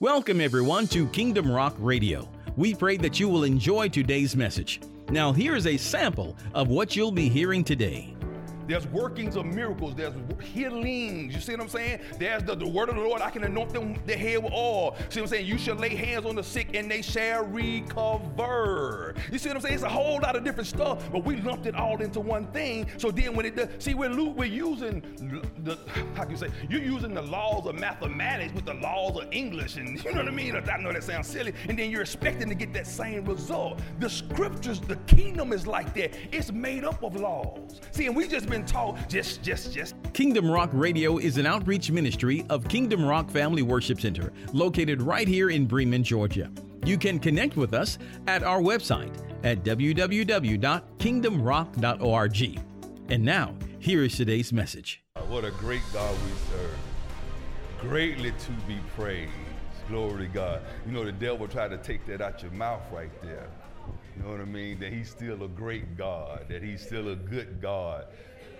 Welcome, everyone, to Kingdom Rock Radio. We pray that you will enjoy today's message. Now, here is a sample of what you'll be hearing today. There's workings of miracles. There's healings. You see what I'm saying? There's the, the word of the Lord. I can anoint them the head with oil. See what I'm saying? You shall lay hands on the sick and they shall recover. You see what I'm saying? It's a whole lot of different stuff, but we lumped it all into one thing. So then when it does, see, we're, we're using the, how can you say, you're using the laws of mathematics with the laws of English. And you know what I mean? I know that sounds silly. And then you're expecting to get that same result. The scriptures, the kingdom is like that. It's made up of laws. See, and we just been been taught. Just, just, just. Kingdom Rock Radio is an outreach ministry of Kingdom Rock Family Worship Center, located right here in Bremen, Georgia. You can connect with us at our website at www.kingdomrock.org. And now, here is today's message. What a great God we serve. Greatly to be praised. Glory to God. You know, the devil tried to take that out your mouth right there. You know what I mean? That he's still a great God, that he's still a good God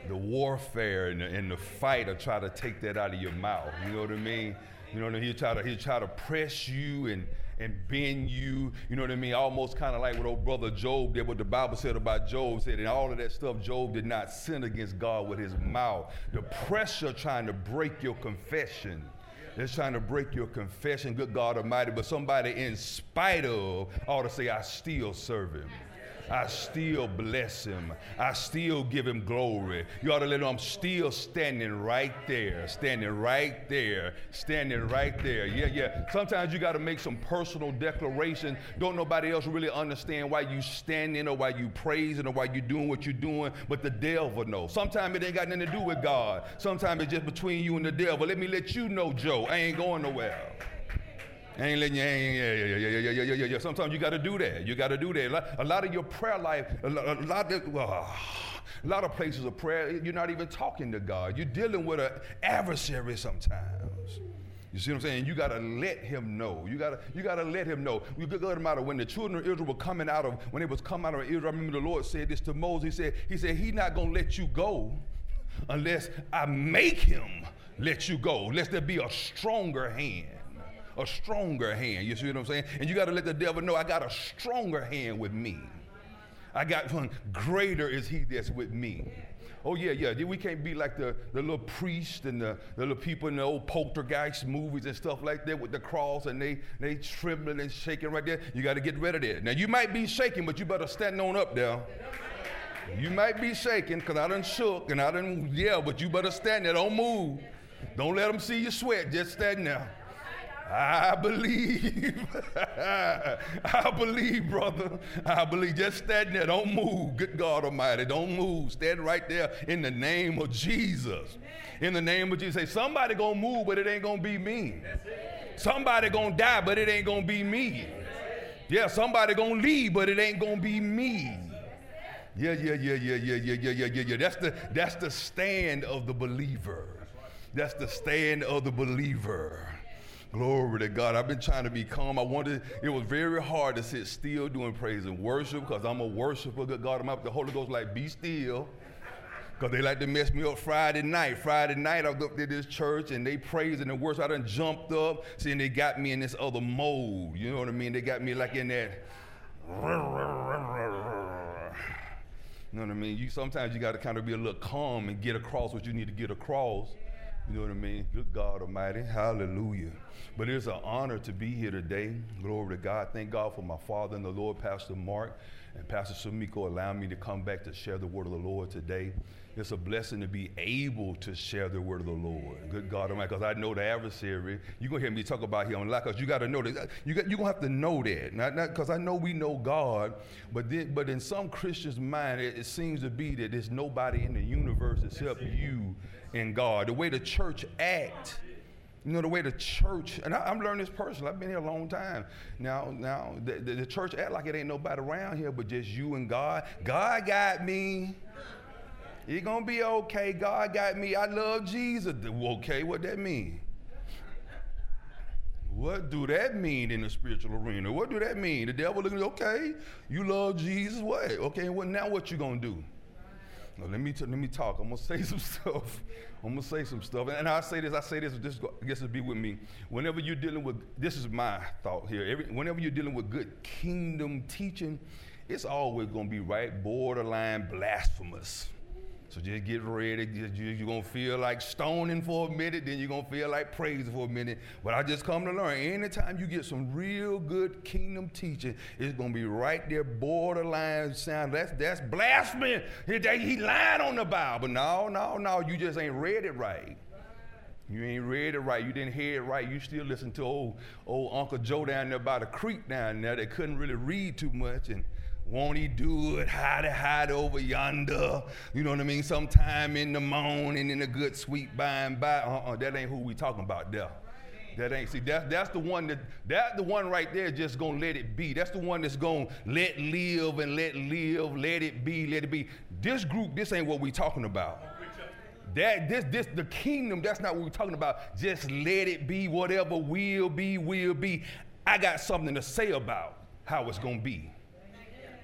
the warfare and the, and the fight will try to take that out of your mouth. You know what I mean? You know what I mean? He'll try to, he'll try to press you and, and bend you. You know what I mean? Almost kind of like what old brother Job did, what the Bible said about Job. Said, and all of that stuff, Job did not sin against God with his mouth. The pressure trying to break your confession. It's trying to break your confession, good God Almighty, but somebody in spite of ought to say, I still serve him. I still bless him. I still give him glory. You ought to let him, I'm still standing right there, standing right there, standing right there. Yeah, yeah. Sometimes you got to make some personal declaration. Don't nobody else really understand why you standing or why you praising or why you doing what you're doing, but the devil knows. Sometimes it ain't got nothing to do with God. Sometimes it's just between you and the devil. Let me let you know, Joe, I ain't going nowhere. Ain't letting you, ain't, yeah, yeah, yeah, yeah, yeah, yeah, yeah. Sometimes you got to do that. You got to do that. A lot of your prayer life, a lot of, oh, a lot of places of prayer, you're not even talking to God. You're dealing with an adversary sometimes. You see what I'm saying? You gotta let him know. You gotta you gotta let him know. You got to out when the children of Israel were coming out of when it was coming out of Israel. I remember the Lord said this to Moses. He said he said he's not gonna let you go unless I make him let you go. Unless there be a stronger hand a stronger hand. You see what I'm saying? And you got to let the devil know I got a stronger hand with me. I got one greater is he that's with me. Oh, yeah, yeah. We can't be like the, the little priest and the, the little people in the old poltergeist movies and stuff like that with the cross and they, they trembling and shaking right there. You got to get rid of that. Now, you might be shaking, but you better stand on up there. You might be shaking because I done shook and I done, yeah, but you better stand there. Don't move. Don't let them see you sweat. Just stand there. I believe. I believe, brother. I believe. Just stand there. Don't move. Good God Almighty. Don't move. Stand right there in the name of Jesus. In the name of Jesus. Say, somebody gonna move, but it ain't gonna be me. Somebody gonna die, but it ain't gonna be me. Yeah, somebody gonna leave, but it ain't gonna be me. Yeah, yeah, yeah, yeah, yeah, yeah, yeah, yeah, yeah, yeah. That's the that's the stand of the believer. That's the stand of the believer. Glory to God. I've been trying to be calm. I wanted, it was very hard to sit still doing praise and worship because I'm a worshiper. Good God, I'm up. The Holy Ghost like, be still. Because they like to mess me up Friday night. Friday night, I was up to this church and they praised and worship. I done jumped up. See, and they got me in this other mode. You know what I mean? They got me like in that. You know what I mean? You sometimes you got to kind of be a little calm and get across what you need to get across. You know what I mean? Good God Almighty. Hallelujah. But it's an honor to be here today. Glory to God. Thank God for my father and the Lord, Pastor Mark and Pastor Sumiko, allowing me to come back to share the word of the Lord today. It's a blessing to be able to share the word of the Lord. Good God Almighty, because I know the adversary. You're going to hear me talk about him a lot because you got to know that. You got, you're going to have to know that. Not because I know we know God, but, then, but in some Christians' mind, it, it seems to be that there's nobody in the universe except you and God. The way the church act, you know, the way the church, and I, am learning this personally. I've been here a long time. Now, now the, the, the, church act like it ain't nobody around here but just you and God. God got me. It's gonna be okay. God got me. I love Jesus. Okay, what that mean? What do that mean in the spiritual arena? What do that mean? The devil looking, okay, you love Jesus. What? Okay, well now what you gonna do? Let me t- let me talk. I'm gonna say some stuff. I'm gonna say some stuff, and I say this. I say this. This I guess it'll be with me. Whenever you're dealing with, this is my thought here. Every, whenever you're dealing with good kingdom teaching, it's always gonna be right borderline blasphemous. So just get ready. You're going to feel like stoning for a minute, then you're going to feel like praising for a minute. But I just come to learn anytime you get some real good kingdom teaching, it's going to be right there, borderline sound. That's, that's blasphemy. He, he lied on the Bible. No, no, no. You just ain't read it right. You ain't read it right. You didn't hear it right. You still listen to old, old Uncle Joe down there by the creek down there that couldn't really read too much. And won't he do it? Hide hide over yonder. You know what I mean? Sometime in the morning, in a good sweet by and by. Uh-uh, that ain't who we talking about there. That ain't see that's that's the one that that the one right there just gonna let it be. That's the one that's gonna let live and let live, let it be, let it be. This group, this ain't what we talking about. That this this the kingdom, that's not what we're talking about. Just let it be, whatever will be, will be. I got something to say about how it's gonna be.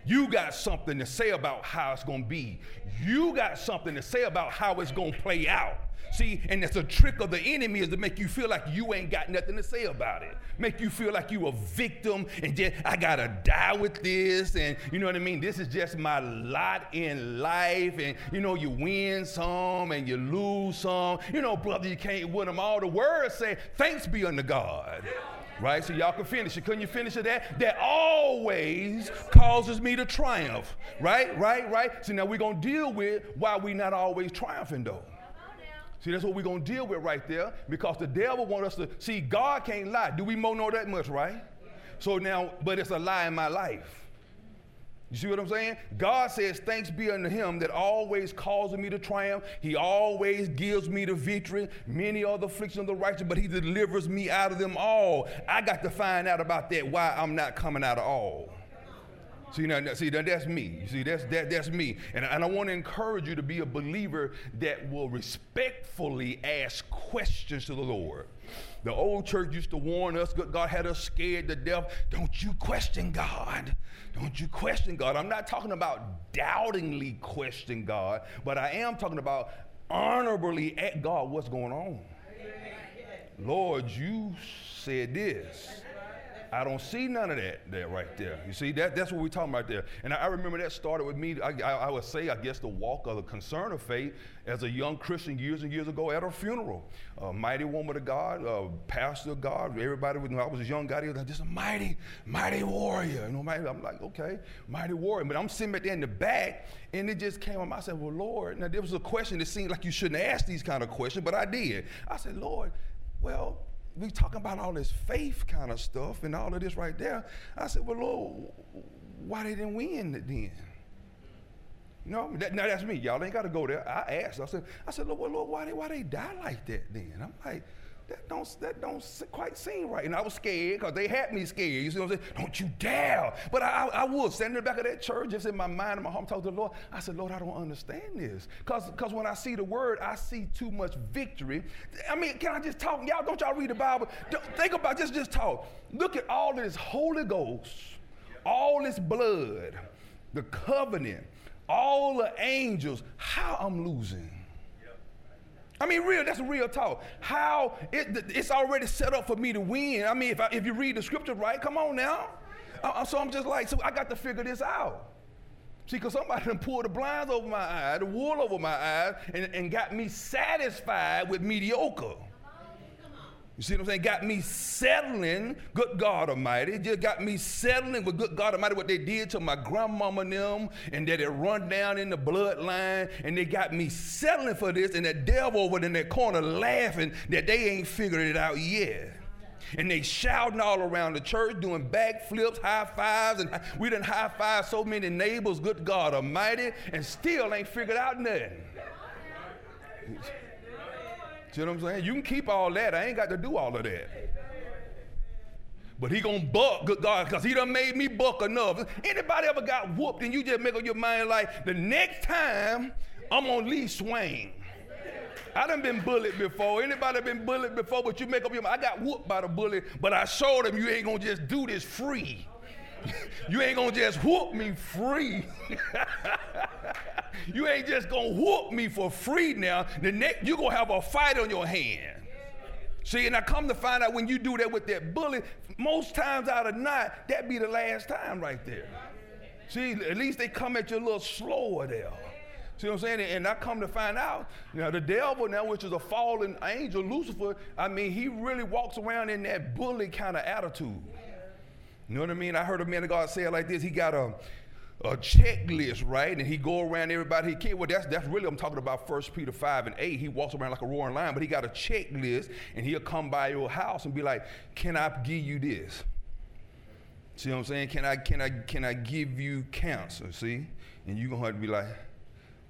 You got something to say about how it's going to be. You got something to say about how it's going to play out. See, and it's a trick of the enemy is to make you feel like you ain't got nothing to say about it. Make you feel like you a victim and just I gotta die with this, and you know what I mean. This is just my lot in life, and you know you win some and you lose some. You know, brother, you can't win them all. The words say, "Thanks be unto God." right? So y'all can finish it. Couldn't you finish it? That that always causes me to triumph, right? Right? Right? So now we're gonna deal with why we not always triumphing though. See, that's what we're gonna deal with right there, because the devil want us to see God can't lie. Do we know that much, right? So now, but it's a lie in my life. You see what I'm saying? God says, Thanks be unto him that always causes me to triumph. He always gives me the victory. Many are the afflictions of the righteous, but he delivers me out of them all. I got to find out about that, why I'm not coming out of all. See, now, see, that's me. You see, that's, that, that's me. And, and I want to encourage you to be a believer that will respectfully ask questions to the Lord. The old church used to warn us, God had us scared to death. Don't you question God. Don't you question God. I'm not talking about doubtingly question God, but I am talking about honorably at God what's going on. Lord, you said this. I don't see none of that there right there. You see, that, that's what we're talking about there. And I, I remember that started with me, I, I, I, would say, I guess, the walk of the concern of faith as a young Christian years and years ago at a funeral. A mighty woman of God, a pastor of God, everybody, when I was a young guy, they was like, just a mighty, mighty warrior. You know, mighty, I'm like, okay, mighty warrior. But I'm sitting back there in the back, and it just came up. I said, well, Lord, now there was a question that seemed like you shouldn't ask these kind of questions, but I did. I said, Lord, well, we talking about all this faith kind of stuff and all of this right there. I said, well, Lord, why they didn't win then? You know, that, now that's me. Y'all ain't got to go there. I asked. I said, I said, Lord, Lord, why they why they die like that then? I'm like, that don't that don't quite seem right. And I was scared because they had me scared. You see what I'm saying? Don't you dare! But I, I, I was standing in the back of that church, just in my mind and my heart, talking to the Lord. I said, Lord, I don't understand this. Because when I see the word, I see too much victory. I mean, can I just talk? Y'all don't y'all read the Bible? Don't, think about just just talk. Look at all this Holy Ghost, all this blood, the covenant, all the angels. How I'm losing. I mean, real, that's real talk. How it, it's already set up for me to win. I mean, if, I, if you read the scripture right, come on now. Uh, uh so I'm just like, so I got to figure this out. See, because somebody done pulled the blinds over my eyes, the wool over my eyes, and, and got me satisfied with mediocre. You see what I'm saying? Got me settling, good God Almighty. Just got me settling with good God Almighty what they did to my grandmama and them, and that it run down in the bloodline, and they got me settling for this, and that devil over in that corner laughing that they ain't figured it out yet. And they shouting all around the church, doing backflips, high fives, and we done high five so many neighbors, good God Almighty, and still ain't figured out nothing. See what I'm saying? You can keep all that. I ain't got to do all of that. But he gonna buck, good God, because he done made me buck enough. Anybody ever got whooped and you just make up your mind like, the next time I'm on Lee Swain. I done been bullied before. Anybody been bullied before, but you make up your mind. I got whooped by the bully, but I showed him you ain't gonna just do this free. you ain't gonna just whoop me free. you ain't just gonna whoop me for free now. The next you gonna have a fight on your hand. See, and I come to find out when you do that with that bully, most times out of not, that be the last time right there. See, at least they come at you a little slower there. See what I'm saying? And I come to find out, you know, the devil now, which is a fallen angel, Lucifer, I mean, he really walks around in that bully kind of attitude. You know what I mean? I heard a man of God say it like this. He got a, a checklist, right? And he go around everybody he can. Well, that's that's really I'm talking about First Peter 5 and 8. He walks around like a roaring lion, but he got a checklist and he'll come by your house and be like, Can I give you this? See what I'm saying? Can I can I can I give you cancer? See? And you're gonna have to be like,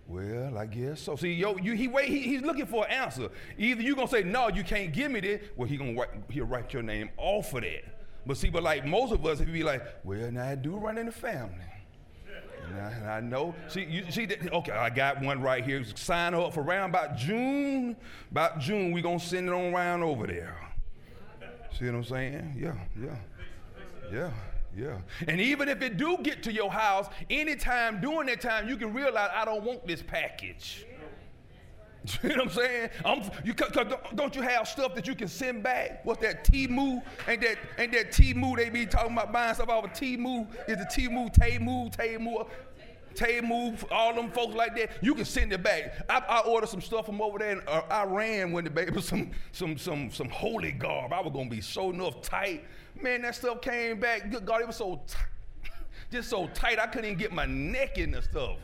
well, I guess so. See, yo, you, he wait. He, he's looking for an answer. Either you gonna say no, you can't give me this. Well, he gonna write, he'll write your name off of that. But see, but like most of us, you be like, well, now I do run in the family. And I, know. See, you see? Okay, I got one right here. Sign up for around about June. About June, we're gonna send it on around over there. See what I'm saying? Yeah, yeah, yeah. Yeah. And even if it do get to your house, anytime during that time, you can realize I don't want this package. You know what I'm saying? I'm, you, don't you have stuff that you can send back? What's that Temu? Ain't that ain't that Temu they be talking about buying stuff off of Temu? Is Temu, Temu, Temu, Temu, all them folks like that? You can send it back. I, I ordered some stuff from over there in uh, Iran when the baby some some some some holy garb. I was gonna be so enough tight. Man, that stuff came back. Good God, it was so tight, just so tight I couldn't even get my neck in the stuff.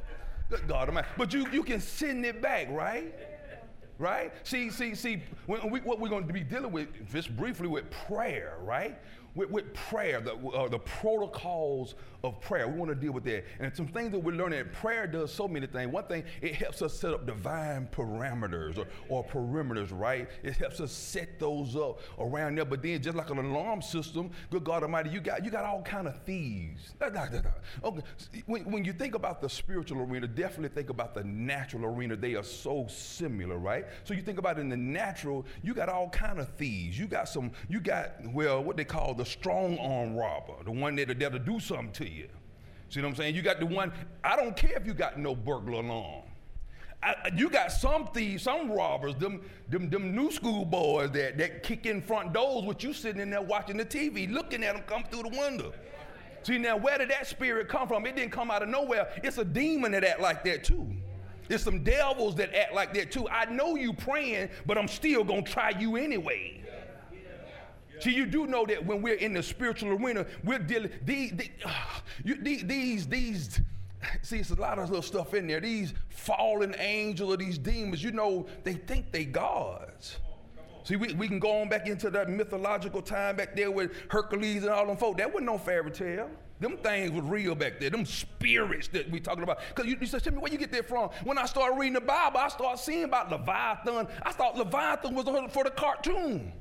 Good God, but you you can send it back, right? Right? See, see, see, we, what we're going to be dealing with just briefly with prayer, right? With, with prayer, the, uh, the protocols of prayer. We want to deal with that. And some things that we're learning, prayer does so many things. One thing, it helps us set up divine parameters or, or perimeters, right? It helps us set those up around there. But then just like an alarm system, good God Almighty, you got you got all kind of thieves. Okay. When, when you think about the spiritual arena, definitely think about the natural arena. They are so similar, right? So you think about in the natural, you got all kind of thieves. You got some, you got, well, what they call the strong arm robber, the one that, that'll do something to you. See what I'm saying? You got the one, I don't care if you got no burglar alarm. I, you got some thieves, some robbers, them, them, them new school boys that, that kick in front doors with you sitting in there watching the TV, looking at them come through the window. See, now where did that spirit come from? It didn't come out of nowhere. It's a demon that act like that too. There's some devils that act like that too. I know you praying, but I'm still gonna try you anyway. See, you do know that when we're in the spiritual arena, we're dealing these these, you, these these. See, it's a lot of little stuff in there. These fallen angels or these demons, you know, they think they gods. See, we, we can go on back into that mythological time back there with Hercules and all them folk. That wasn't no fairy tale. Them things was real back there. Them spirits that we talking about. Because you, you said, me where you get that from. When I started reading the Bible, I started seeing about Leviathan. I thought Leviathan was for the cartoon.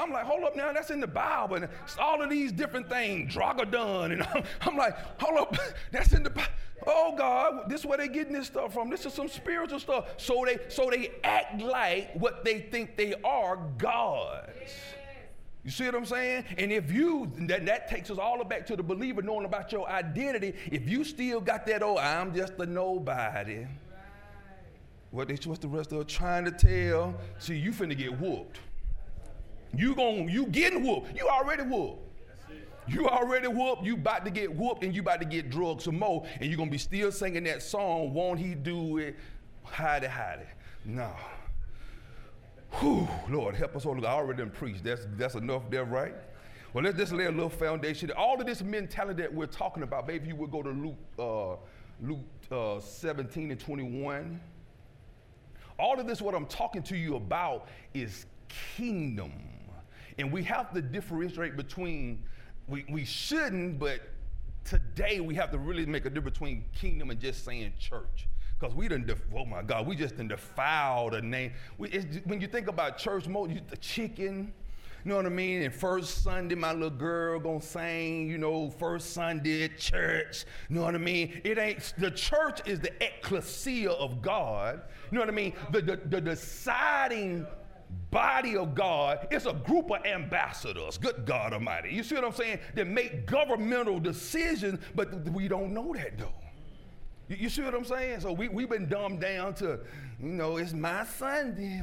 I'm like, hold up now, that's in the Bible. And all of these different things, Drogodon. And I'm, I'm like, hold up, that's in the Bible. Oh God, this is where they getting this stuff from. This is some spiritual stuff. So they so they act like what they think they are gods. You see what I'm saying? And if you, that, that takes us all the back to the believer knowing about your identity. If you still got that, oh, I'm just a nobody. What they, what's the rest of trying to tell? See, you finna get whooped. You going you getting whooped. You already whooped. You already whooped. You about to get whooped, and you about to get drugged some more, and you're gonna be still singing that song. Won't he do it? Hide it, hide it. No. Whew, Lord, help us, God. I already done preached. That's that's enough there, right? Well, let's just lay a little foundation. All of this mentality that we're talking about, maybe you would go to Luke, uh, Luke uh, 17 and 21. All of this, what I'm talking to you about, is kingdom. And we have to differentiate between, we, we shouldn't, but today we have to really make a difference between kingdom and just saying church. Because we didn't, def- oh my God, we just didn't defile the name. We, when you think about church, mode, the chicken, you know what I mean? And first Sunday, my little girl gonna sing, you know, first Sunday at church. You know what I mean? It ain't, the church is the ecclesia of God. You know what I mean? The, the, the deciding body of God, it's a group of ambassadors, good God Almighty. You see what I'm saying? That make governmental decisions, but we don't know that though. You, you see what I'm saying? So we, we've been dumbed down to, you know, it's my Sunday.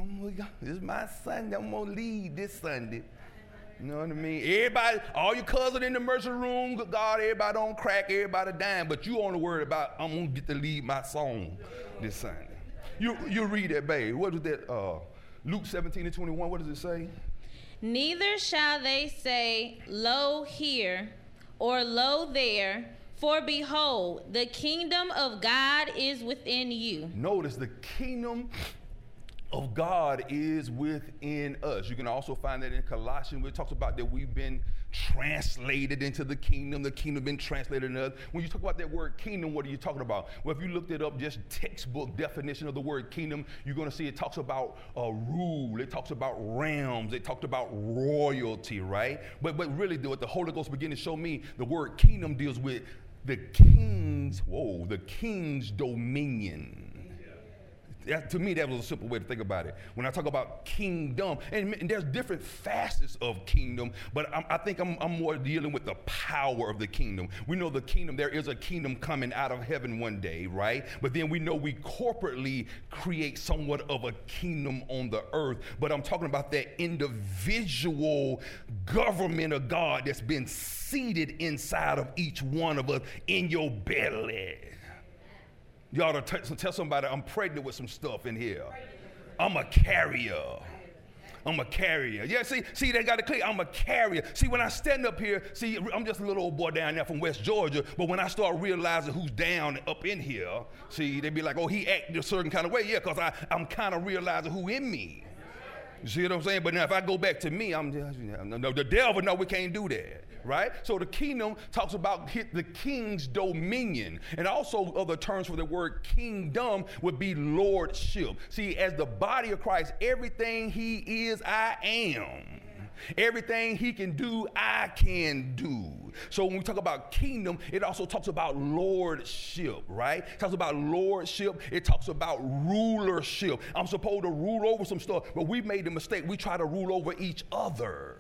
It's my Sunday. I'm going to lead this Sunday. You know what I mean? Everybody, all your cousins in the mercy room, God, everybody on crack, everybody dying, but you only worried about, I'm going to get to lead my song this Sunday. You, you read that, babe. What is that? Uh, Luke 17 and 21, what does it say? Neither shall they say, Lo here, or Lo there, for behold, the kingdom of God is within you. Notice the kingdom of God is within us. You can also find that in Colossians, it talks about that we've been translated into the kingdom. The kingdom been translated in us. When you talk about that word kingdom, what are you talking about? Well, if you looked it up, just textbook definition of the word kingdom, you're going to see it talks about uh, rule. It talks about realms. It talks about royalty, right? But but really, what the Holy Ghost began to show me, the word kingdom deals with the king's whoa, the king's dominion that, to me, that was a simple way to think about it. When I talk about kingdom, and, and there's different facets of kingdom, but I'm, i think I'm, I'm, more dealing with the power of the kingdom. We know the kingdom, there is a kingdom coming out of heaven one day, right? But then we know we corporately create somewhat of a kingdom on the earth. But I'm talking about that individual government of God that's been seated inside of each one of us in your belly. You ought to t- tell somebody I'm pregnant with some stuff in here. I'm a carrier. I'm a carrier. Yeah, see, see, they got to clear. I'm a carrier. See, when I stand up here, see, I'm just a little old boy down there from West Georgia, but when I start realizing who's down up in here, see, they be like, oh, he acted a certain kind of way. Yeah, because I'm kind of realizing who in me. You see what I'm saying? But now if I go back to me, I'm just, no, the devil, no, we can't do that right? So the kingdom talks about the king's dominion. And also, other terms for the word kingdom would be lordship. See, as the body of Christ, everything he is, I am. Everything he can do, I can do. So when we talk about kingdom, it also talks about lordship, right? It talks about lordship. It talks about rulership. I'm supposed to rule over some stuff, but we made the mistake. We try to rule over each other.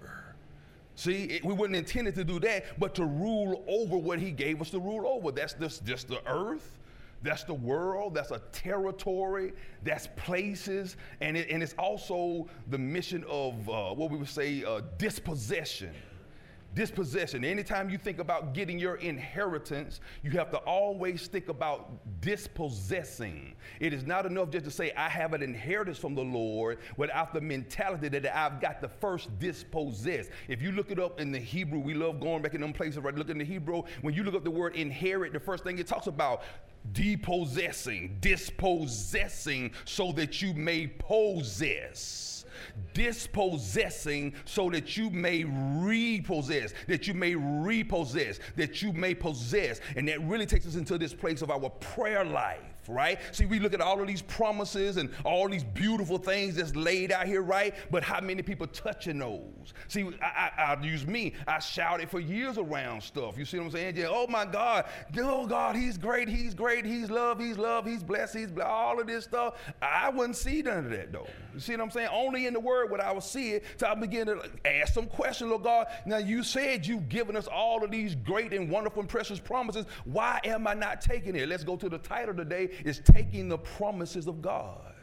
See, it, we weren't intended to do that, but to rule over what he gave us to rule over. That's just, just the earth. That's the world. That's a territory. That's places. And, it, and it's also the mission of uh, what we would say uh, dispossession dispossession. Anytime you think about getting your inheritance, you have to always think about dispossessing. It is not enough just to say, I have an inheritance from the Lord without the mentality that I've got to first dispossess. If you look it up in the Hebrew, we love going back in them places, right? Look in the Hebrew. When you look up the word inherit, the first thing it talks about depossessing, dispossessing so that you may possess dispossessing so that you may repossess, that you may repossess, that you may possess. And that really takes us into this place of our prayer life right? See, we look at all of these promises and all these beautiful things that's laid out here, right? But how many people touching those? See, I, use me. I shouted for years around stuff. You see what I'm saying? Yeah, oh my God, oh God, He's great, He's great, He's love, He's love, He's blessed, He's blessed, all of this stuff. I wouldn't see none of that though. You see what I'm saying? Only in the Word would I would see it. So I begin to ask some questions, Lord God. Now you said you've given us all of these great and wonderful and precious promises. Why am I not taking it? Let's go to the title today is taking the promises of God.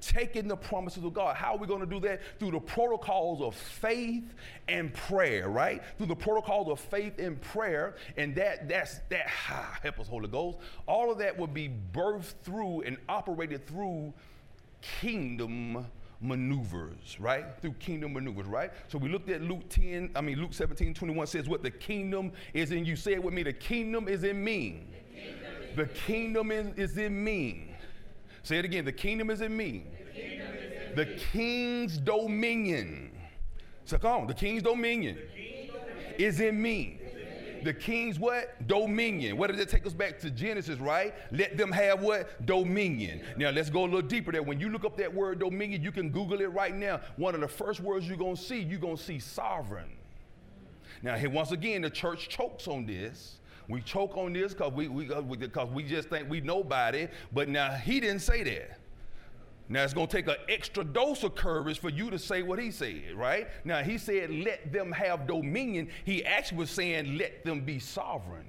Taking the promises of God. How are we going to do that? Through the protocols of faith and prayer, right? Through the protocols of faith and prayer. And that, that's, that, ah, help us, Holy Ghost. All of that will be birthed through and operated through kingdom maneuvers, right? Through kingdom maneuvers, right? So we looked at Luke 10, I mean, Luke 17, 21 says what the kingdom is in you. Say it with me the kingdom is in me. The kingdom is, is in me. Say it again. The kingdom is in me. The, king's dominion. So come on. The king's dominion, is in me. The king's what? Dominion. What did it take us back to Genesis, right? Let them have what? Dominion. Now let's go a little deeper there. When you look up that word dominion, you can Google it right now. One of the first words you're going to see, you're going to see sovereign. Now, here once again, the church chokes on this we choke on this because we, we, uh, because we just think we nobody. But now he didn't say that. Now it's going to take an extra dose of courage for you to say what he said, right? Now he said, let them have dominion. He actually was saying, let them be sovereign.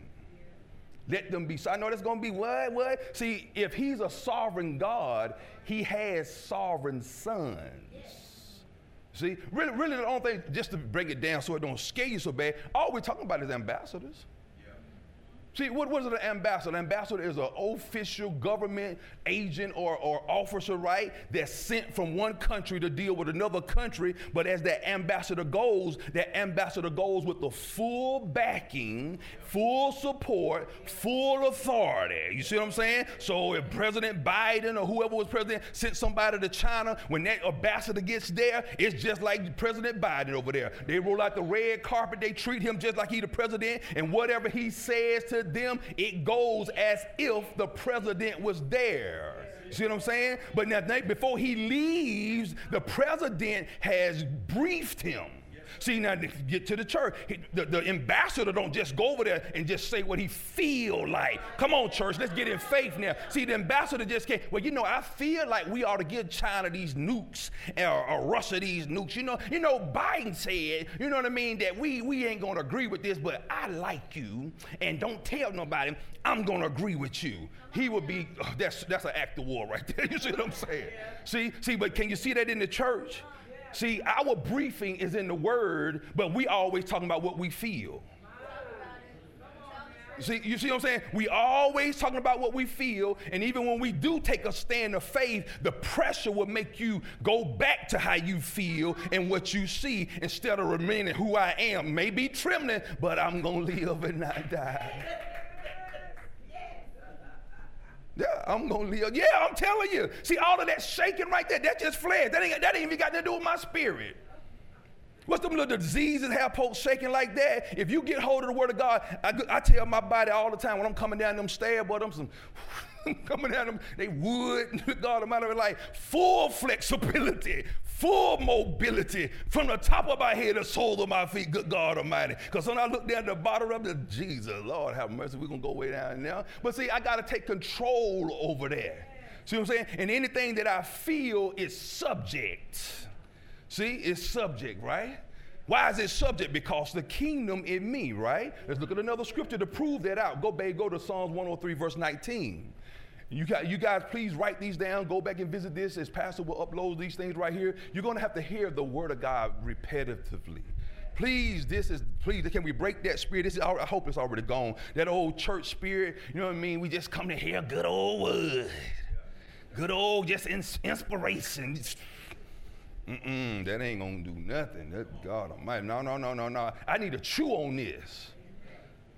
Let them be. So I know that's going to be what? What? See, if he's a sovereign God, he has sovereign sons. See, really, really, the only thing, just to break it down so it don't scare you so bad, all we're talking about is ambassadors. See, what, is an ambassador? An ambassador is an official government agent or, or officer, right, that's sent from one country to deal with another country. But as that ambassador goes, that ambassador goes with the full backing, full support, full authority. You see what I'm saying? So if President Biden or whoever was president sent somebody to China, when that ambassador gets there, it's just like President Biden over there. They roll out the red carpet, they treat him just like he the president, and whatever he says to them, it goes as if the president was there. See what I'm saying? But now, before he leaves, the president has briefed him. See, now to get to the church, the, the ambassador don't just go over there and just say what he feel like. Come on, church, let's get in faith now. See, the ambassador just can't, well, you know, I feel like we ought to give China these nukes or, or Russia these nukes. You know, you know, Biden said, you know what I mean, that we, we ain't going to agree with this, but I like you, and don't tell nobody I'm going to agree with you. He would be, oh, that's, that's an act of war right there. You see what I'm saying? See, see, but can you see that in the church? See, our briefing is in the word, but we always talking about what we feel. See, you see what I'm saying? We always talking about what we feel, and even when we do take a stand of faith, the pressure will make you go back to how you feel and what you see instead of remaining who I am. Maybe trembling, but I'm gonna live and not die. Yeah, I'm gonna live. Yeah, I'm telling you. See, all of that shaking right there, that just flesh. That ain't, that ain't even got nothing to do with my spirit. What's them little diseases have folks shaking like that? If you get hold of the word of God, I, I tell my body all the time when I'm coming down them stairs, but I'm some coming at them, they would, God Almighty, like full flexibility, full mobility from the top of my head to sole of my feet, good God Almighty. Because when I look down the bottom of the Jesus, Lord have mercy, we're going to go way down now. But see, I got to take control over there. See what I'm saying? And anything that I feel is subject. See, it's subject, right? Why is it subject? Because the kingdom in me, right? Let's look at another scripture to prove that out. Go, babe, go to Psalms 103, verse 19. You, got, you guys, please write these down. Go back and visit this as Pastor will upload these things right here. You're going to have to hear the word of God repetitively. Please, this is, please, can we break that spirit? This is, I hope it's already gone. That old church spirit, you know what I mean? We just come to hear good old word. Good old just inspiration. Mm-mm, that ain't gonna do nothing. That God Almighty. No, no, no, no, no. I need to chew on this.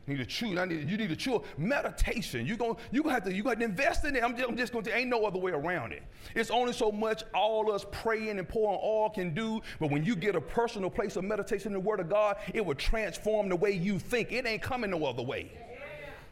You need to chew. I need, you need to chew. Meditation. You're going you gonna have to, you got to invest in it. I'm just, I'm just going to, ain't no other way around it. It's only so much all us praying and pouring all can do. But when you get a personal place of meditation in the Word of God, it will transform the way you think. It ain't coming no other way.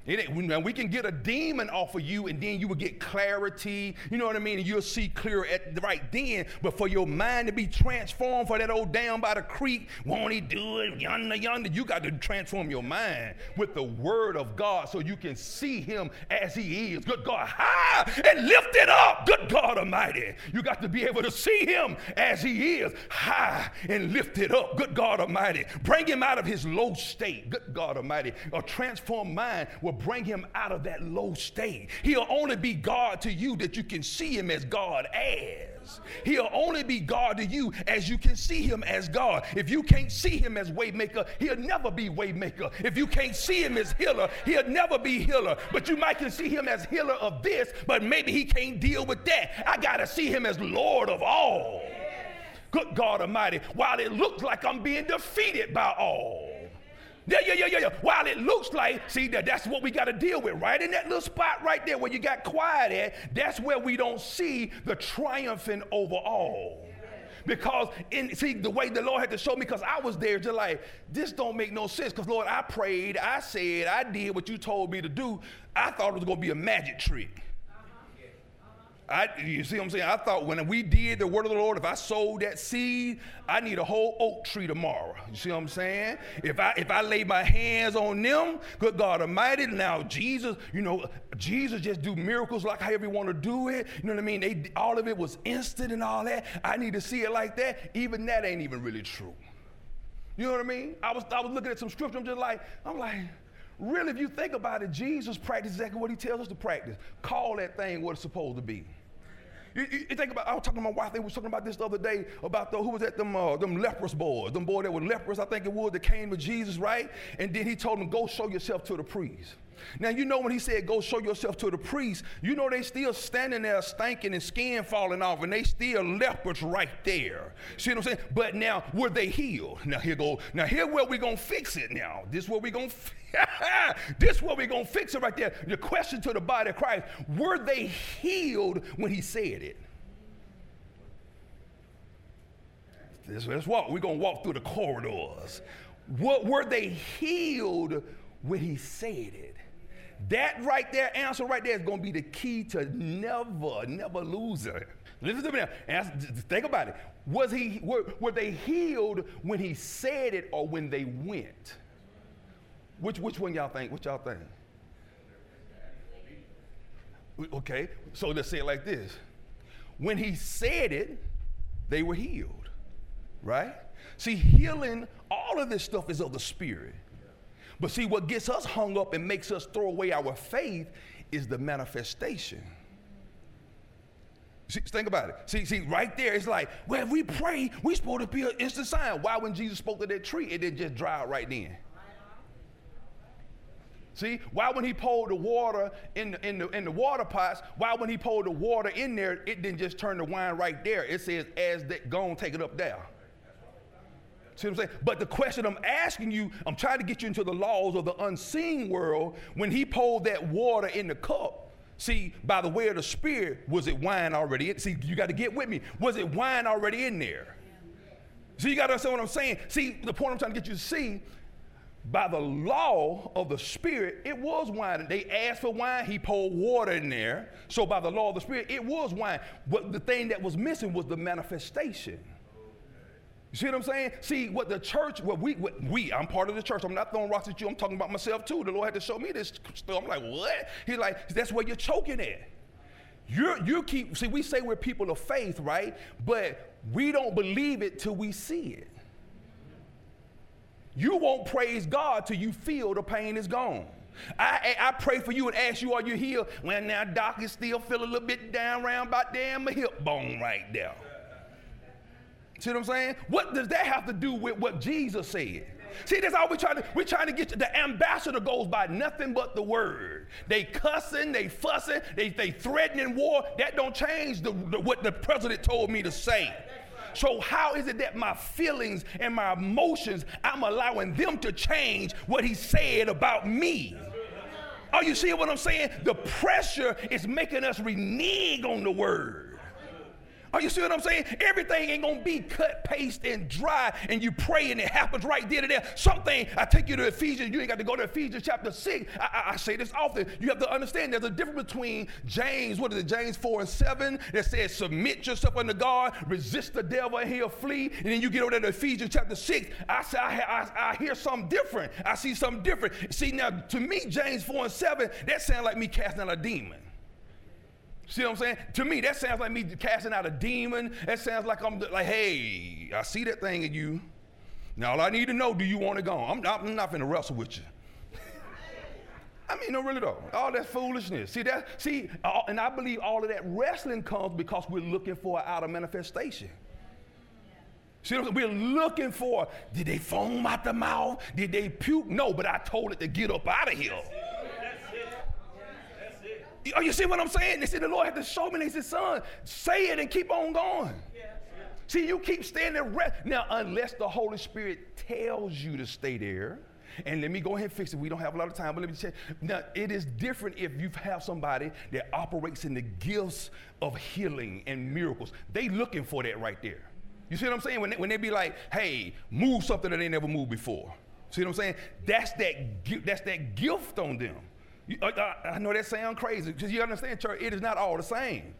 It, we can get a demon off of you and then you will get clarity, you know what I mean? And you'll see clear at the right then. But for your mind to be transformed for that old down by the creek, won't he do it? Yonder, yonder. You got to transform your mind with the word of God so you can see him as he is. Good God, high and lift it up. Good God Almighty. You got to be able to see him as he is, high and lift it up. Good God Almighty. Bring him out of his low state. Good God Almighty. A transformed mind will bring him out of that low state. He'll only be God to you that you can see him as God as. He'll only be God to you as you can see him as God. If you can't see him as waymaker, he'll never be waymaker. If you can't see him as healer, he'll never be healer. But you might can see him as healer of this, but maybe he can't deal with that. I got to see him as Lord of all. Good God Almighty, while it looks like I'm being defeated by all. Yeah, yeah, yeah, yeah, yeah. While it looks like, see, that that's what we got to deal with, right? In that little spot right there where you got quiet at, that's where we don't see the triumphing over all. Because in see the way the Lord had to show me, because I was there just like, this don't make no sense. Because Lord, I prayed, I said, I did what you told me to do. I thought it was gonna be a magic trick. I, you see what I'm saying? I thought when we did the word of the Lord, if I sowed that seed, I need a whole oak tree tomorrow. You see what I'm saying? If I if I lay my hands on them, good God Almighty, now Jesus, you know, Jesus just do miracles like however you want to do it. You know what I mean? They all of it was instant and all that. I need to see it like that. Even that ain't even really true. You know what I mean? I was I was looking at some scripture. I'm just like, I'm like, Really, if you think about it, Jesus practiced exactly what he tells us to practice. Call that thing what it's supposed to be. You, you, you, think about, I was talking to my wife, they was talking about this the other day, about the, who was at them, uh, them leprous boys, them boys that were leprous, I think it was, that came to Jesus, right? And then he told them, go show yourself to the priest. Now, you know when he said, go show yourself to the priest, you know they still standing there stinking and skin falling off, and they still lepers right there. See what I'm saying? But now, were they healed? Now, here go, now here where we going to fix it now. This where we going to, this where we going to fix it right there. The question to the body of Christ, were they healed when he said it? Let's walk. We're going to walk through the corridors. What, were they healed when he said it? That right there, answer right there is going to be the key to never, never lose it. Listen to me now. Ask, think about it. Was he, were, were they healed when he said it or when they went? Which, which one y'all think? What y'all think? Okay, so let's say it like this. When he said it, they were healed, right? See, healing, all of this stuff is of the Spirit. But see, what gets us hung up and makes us throw away our faith is the manifestation. See, think about it. See, see, right there, it's like, well, if we pray, we supposed to be an instant sign. Why, when Jesus spoke to that tree, it didn't just dry out right then? See, why when he poured the water in the, in the, in the water pots, why when he poured the water in there, it didn't just turn the wine right there. It says, as that, go on, take it up there. See what I'm saying? But the question I'm asking you, I'm trying to get you into the laws of the unseen world. When he poured that water in the cup, see, by the way of the Spirit, was it wine already in? See, you got to get with me. Was it wine already in there? See, you got to understand what I'm saying. See, the point I'm trying to get you to see, by the law of the Spirit, it was wine. They asked for wine, he poured water in there. So by the law of the Spirit, it was wine. But the thing that was missing was the manifestation. You see what I'm saying? See, what the church, what we, what we, I'm part of the church. I'm not throwing rocks at you. I'm talking about myself too. The Lord had to show me this stuff. I'm like, what? He's like, that's where you're choking at. You're, you keep, see, we say we're people of faith, right? But we don't believe it till we see it. You won't praise God till you feel the pain is gone. I, I, pray for you and ask you, are you healed? Well, now, doc, is still feel a little bit down around about damn hip bone right there. See what I'm saying? What does that have to do with what Jesus said? See, that's all we're trying to, we're trying to get to. The ambassador goes by nothing but the word. They cussing, they fussing, they, they threatening war. That don't change the, the, what the president told me to say. So how is it that my feelings and my emotions, I'm allowing them to change what he said about me? Are you seeing what I'm saying? The pressure is making us renege on the word. Are you see what I'm saying? Everything ain't gonna be cut, paste, and dry, and you pray and it happens right there and there. Something, I take you to Ephesians, you ain't got to go to Ephesians chapter 6. I, I, I, say this often. You have to understand there's a difference between James, what is it, James 4 and 7, that says, submit yourself unto God, resist the devil, and he'll flee. And then you get over to Ephesians chapter 6. I say, I, I, I hear something different. I see something different. See, now to me, James 4 and 7, that sounds like me casting out a demon. See what I'm saying? To me, that sounds like me casting out a demon. That sounds like I'm like, hey, I see that thing in you. Now all I need to know, do you want to go? I'm not, I'm not gonna wrestle with you. I mean, no, really though. All that foolishness. See that? See, and I believe all of that wrestling comes because we're looking for an outer manifestation. See? We're looking for, did they foam out the mouth? Did they puke? No, but I told it to get up out of here. Oh, you see what I'm saying? They said the Lord had to show me. They said, son, say it and keep on going. See, you keep standing there. Now, unless the Holy Spirit tells you to stay there, and let me go ahead and fix it. We don't have a lot of time, but let me say, now it is different if you have somebody that operates in the gifts of healing and miracles. They looking for that right there. You see what I'm saying? When they, when they be like, hey, move something that they never moved before. See what I'm saying? That's that, that's that gift on them. I know that sounds crazy because you understand, church, it is not all the same.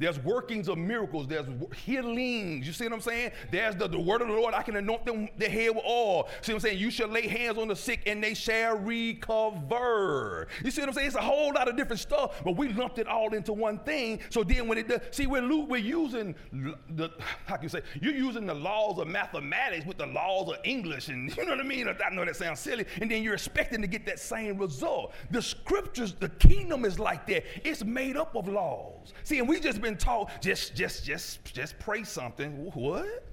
There's workings of miracles. There's healings. You see what I'm saying? There's the, the word of the Lord. I can anoint them the head with oil. See what I'm saying? You shall lay hands on the sick and they shall recover. You see what I'm saying? It's a whole lot of different stuff, but we lumped it all into one thing. So then when it does, see, we're, we're using the, how can you say, you're using the laws of mathematics with the laws of English. And you know what I mean? I know that sounds silly. And then you're expecting to get that same result. The scriptures, the kingdom is like that. It's made up of laws. See, and we just been taught just, just, just, just pray something. What?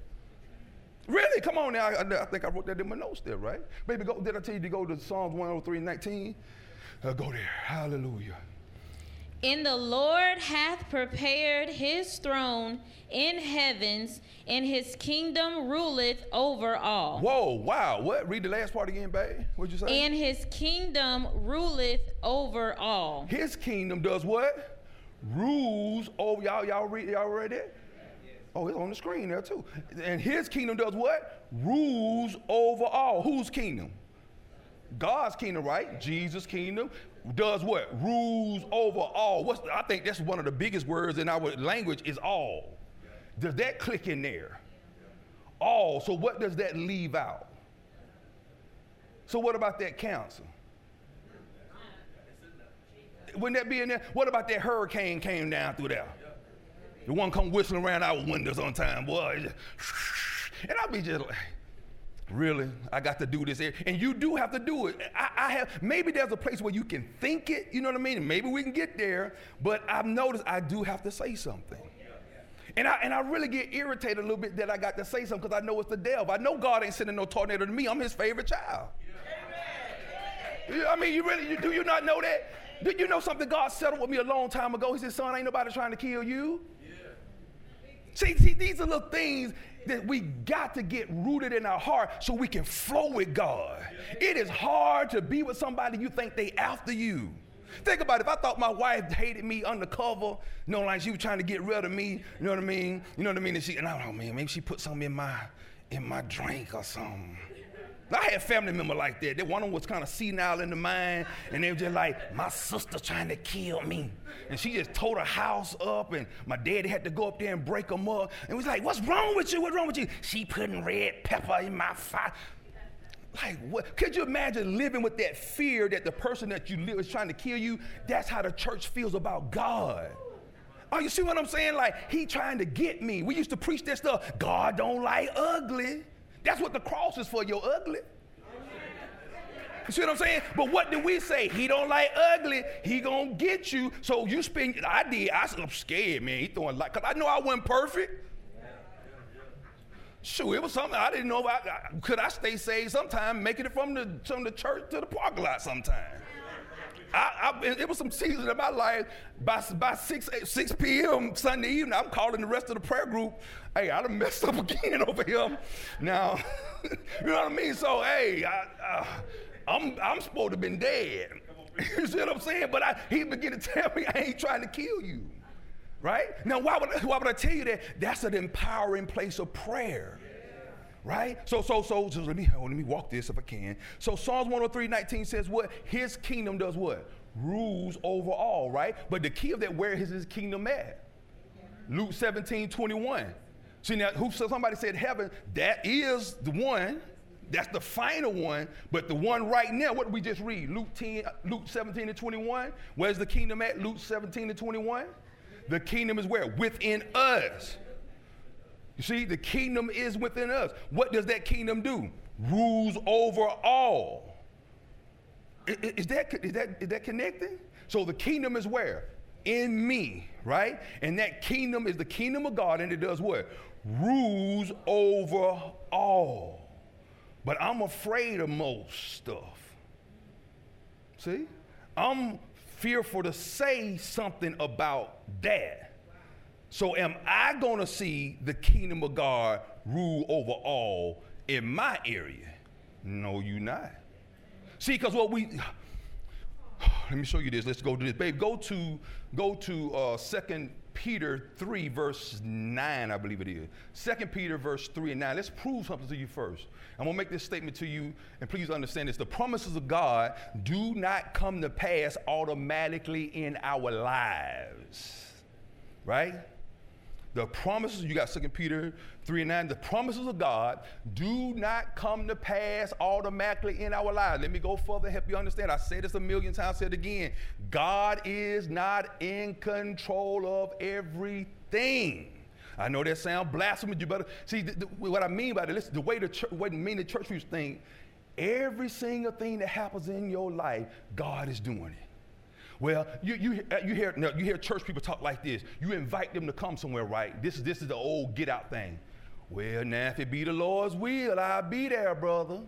Really? Come on now. I, I, think I wrote that in my notes there, right? Baby, go, did I tell you to go to Psalms 103 19? Uh, go there. Hallelujah. In the Lord hath prepared his throne in heavens, and his kingdom ruleth over all. Whoa, wow. What? Read the last part again, babe. What'd you say? And his kingdom ruleth over all. His kingdom does what? Rules over y'all. Y'all read y'all read it? Oh, it's on the screen there too. And his kingdom does what? Rules over all. Whose kingdom? God's kingdom, right? Jesus' kingdom does what? Rules over all. What's I think that's one of the biggest words in our language is all. Does that click in there? All. So what does that leave out? So what about that council? Wouldn't that be in there? What about that hurricane came down through there? The one come whistling around our windows on time, boy. And I'll be just like, Really? I got to do this. And you do have to do it. I, I, have, maybe there's a place where you can think it, you know what I mean? Maybe we can get there, but I've noticed I do have to say something. And I, and I really get irritated a little bit that I got to say something because I know it's the devil. I know God ain't sending no tornado to me. I'm his favorite child. I mean, you really, you, do you not know that? Do you know something God settled with me a long time ago? He said, son, ain't nobody trying to kill you. See, see, these are little things that we got to get rooted in our heart so we can flow with God. It is hard to be with somebody you think they after you. Think about it. If I thought my wife hated me undercover, you know, like she was trying to get rid of me, you know what I mean? You know what I mean? And she, and I don't know, man, maybe she put something in my, in my drink or something. I had a family member like that. One of them was kind of senile in the mind, and they were just like, my sister trying to kill me. And she just tore the house up, and my daddy had to go up there and break them up. And was like, what's wrong with you? What's wrong with you? She putting red pepper in my fire. Like, what? Could you imagine living with that fear that the person that you live is trying to kill you? That's how the church feels about God. Oh, you see what I'm saying? Like, he trying to get me. We used to preach that stuff. God don't like ugly. That's what the cross is for, you're ugly. You see what I'm saying? But what do we say? He don't like ugly. He gonna get you. So you spend. I did. I, I'm scared, man. He throwing like, cause I know I wasn't perfect. Sure, it was something I didn't know. I, I, could I stay saved sometime, making it from the from the church to the parking lot sometime? I, I, it was some season in my life. By, by 6, 6 p.m. Sunday evening, I'm calling the rest of the prayer group. Hey, I done messed up again over here. Now, you know what I mean? So, hey, I, uh, I'm, I'm supposed to have been dead. you see what I'm saying? But I, he began to tell me, I ain't trying to kill you. Right? Now, why would, why would I tell you that? That's an empowering place of prayer right? So, so, so, so let me let me walk this if I can. So Psalms 103, 19 says what? His kingdom does what? Rules over all, right? But the key of that, where is his kingdom at? Luke 17, 21. See now, who somebody said heaven, that is the one. That's the final one, but the one right now, what did we just read? Luke 10, uh, Luke 17 and 21. Where's the kingdom at? Luke 17 and 21. The kingdom is where? Within us. You see, the kingdom is within us. What does that kingdom do? Rules over all. Is that, is that, is that connecting? So the kingdom is where? In me, right? And that kingdom is the kingdom of God, and it does what? Rules over all. But I'm afraid of most stuff. See? I'm fearful to say something about that. So am I going to see the kingdom of God rule over all in my area? No, you not. See, because what we let me show you this. Let's go to this, babe. Go to go to uh, Second Peter three verse nine, I believe it is. Second Peter verse three and nine. Let's prove something to you first. I'm gonna make this statement to you, and please understand this: the promises of God do not come to pass automatically in our lives, right? The promises, you got 2 Peter 3 and 9, the promises of God do not come to pass automatically in our lives. Let me go further, help you understand. I said this a million times, said it again. God is not in control of everything. I know that sounds blasphemous. You better see the, the, what I mean by that. Listen, the way the church, what mean the church people think, every single thing that happens in your life, God is doing it. Well, you, you, uh, you, hear, you hear church people talk like this. You invite them to come somewhere, right? This is, this is the old get out thing. Well, now if it be the Lord's will, I'll be there, brother.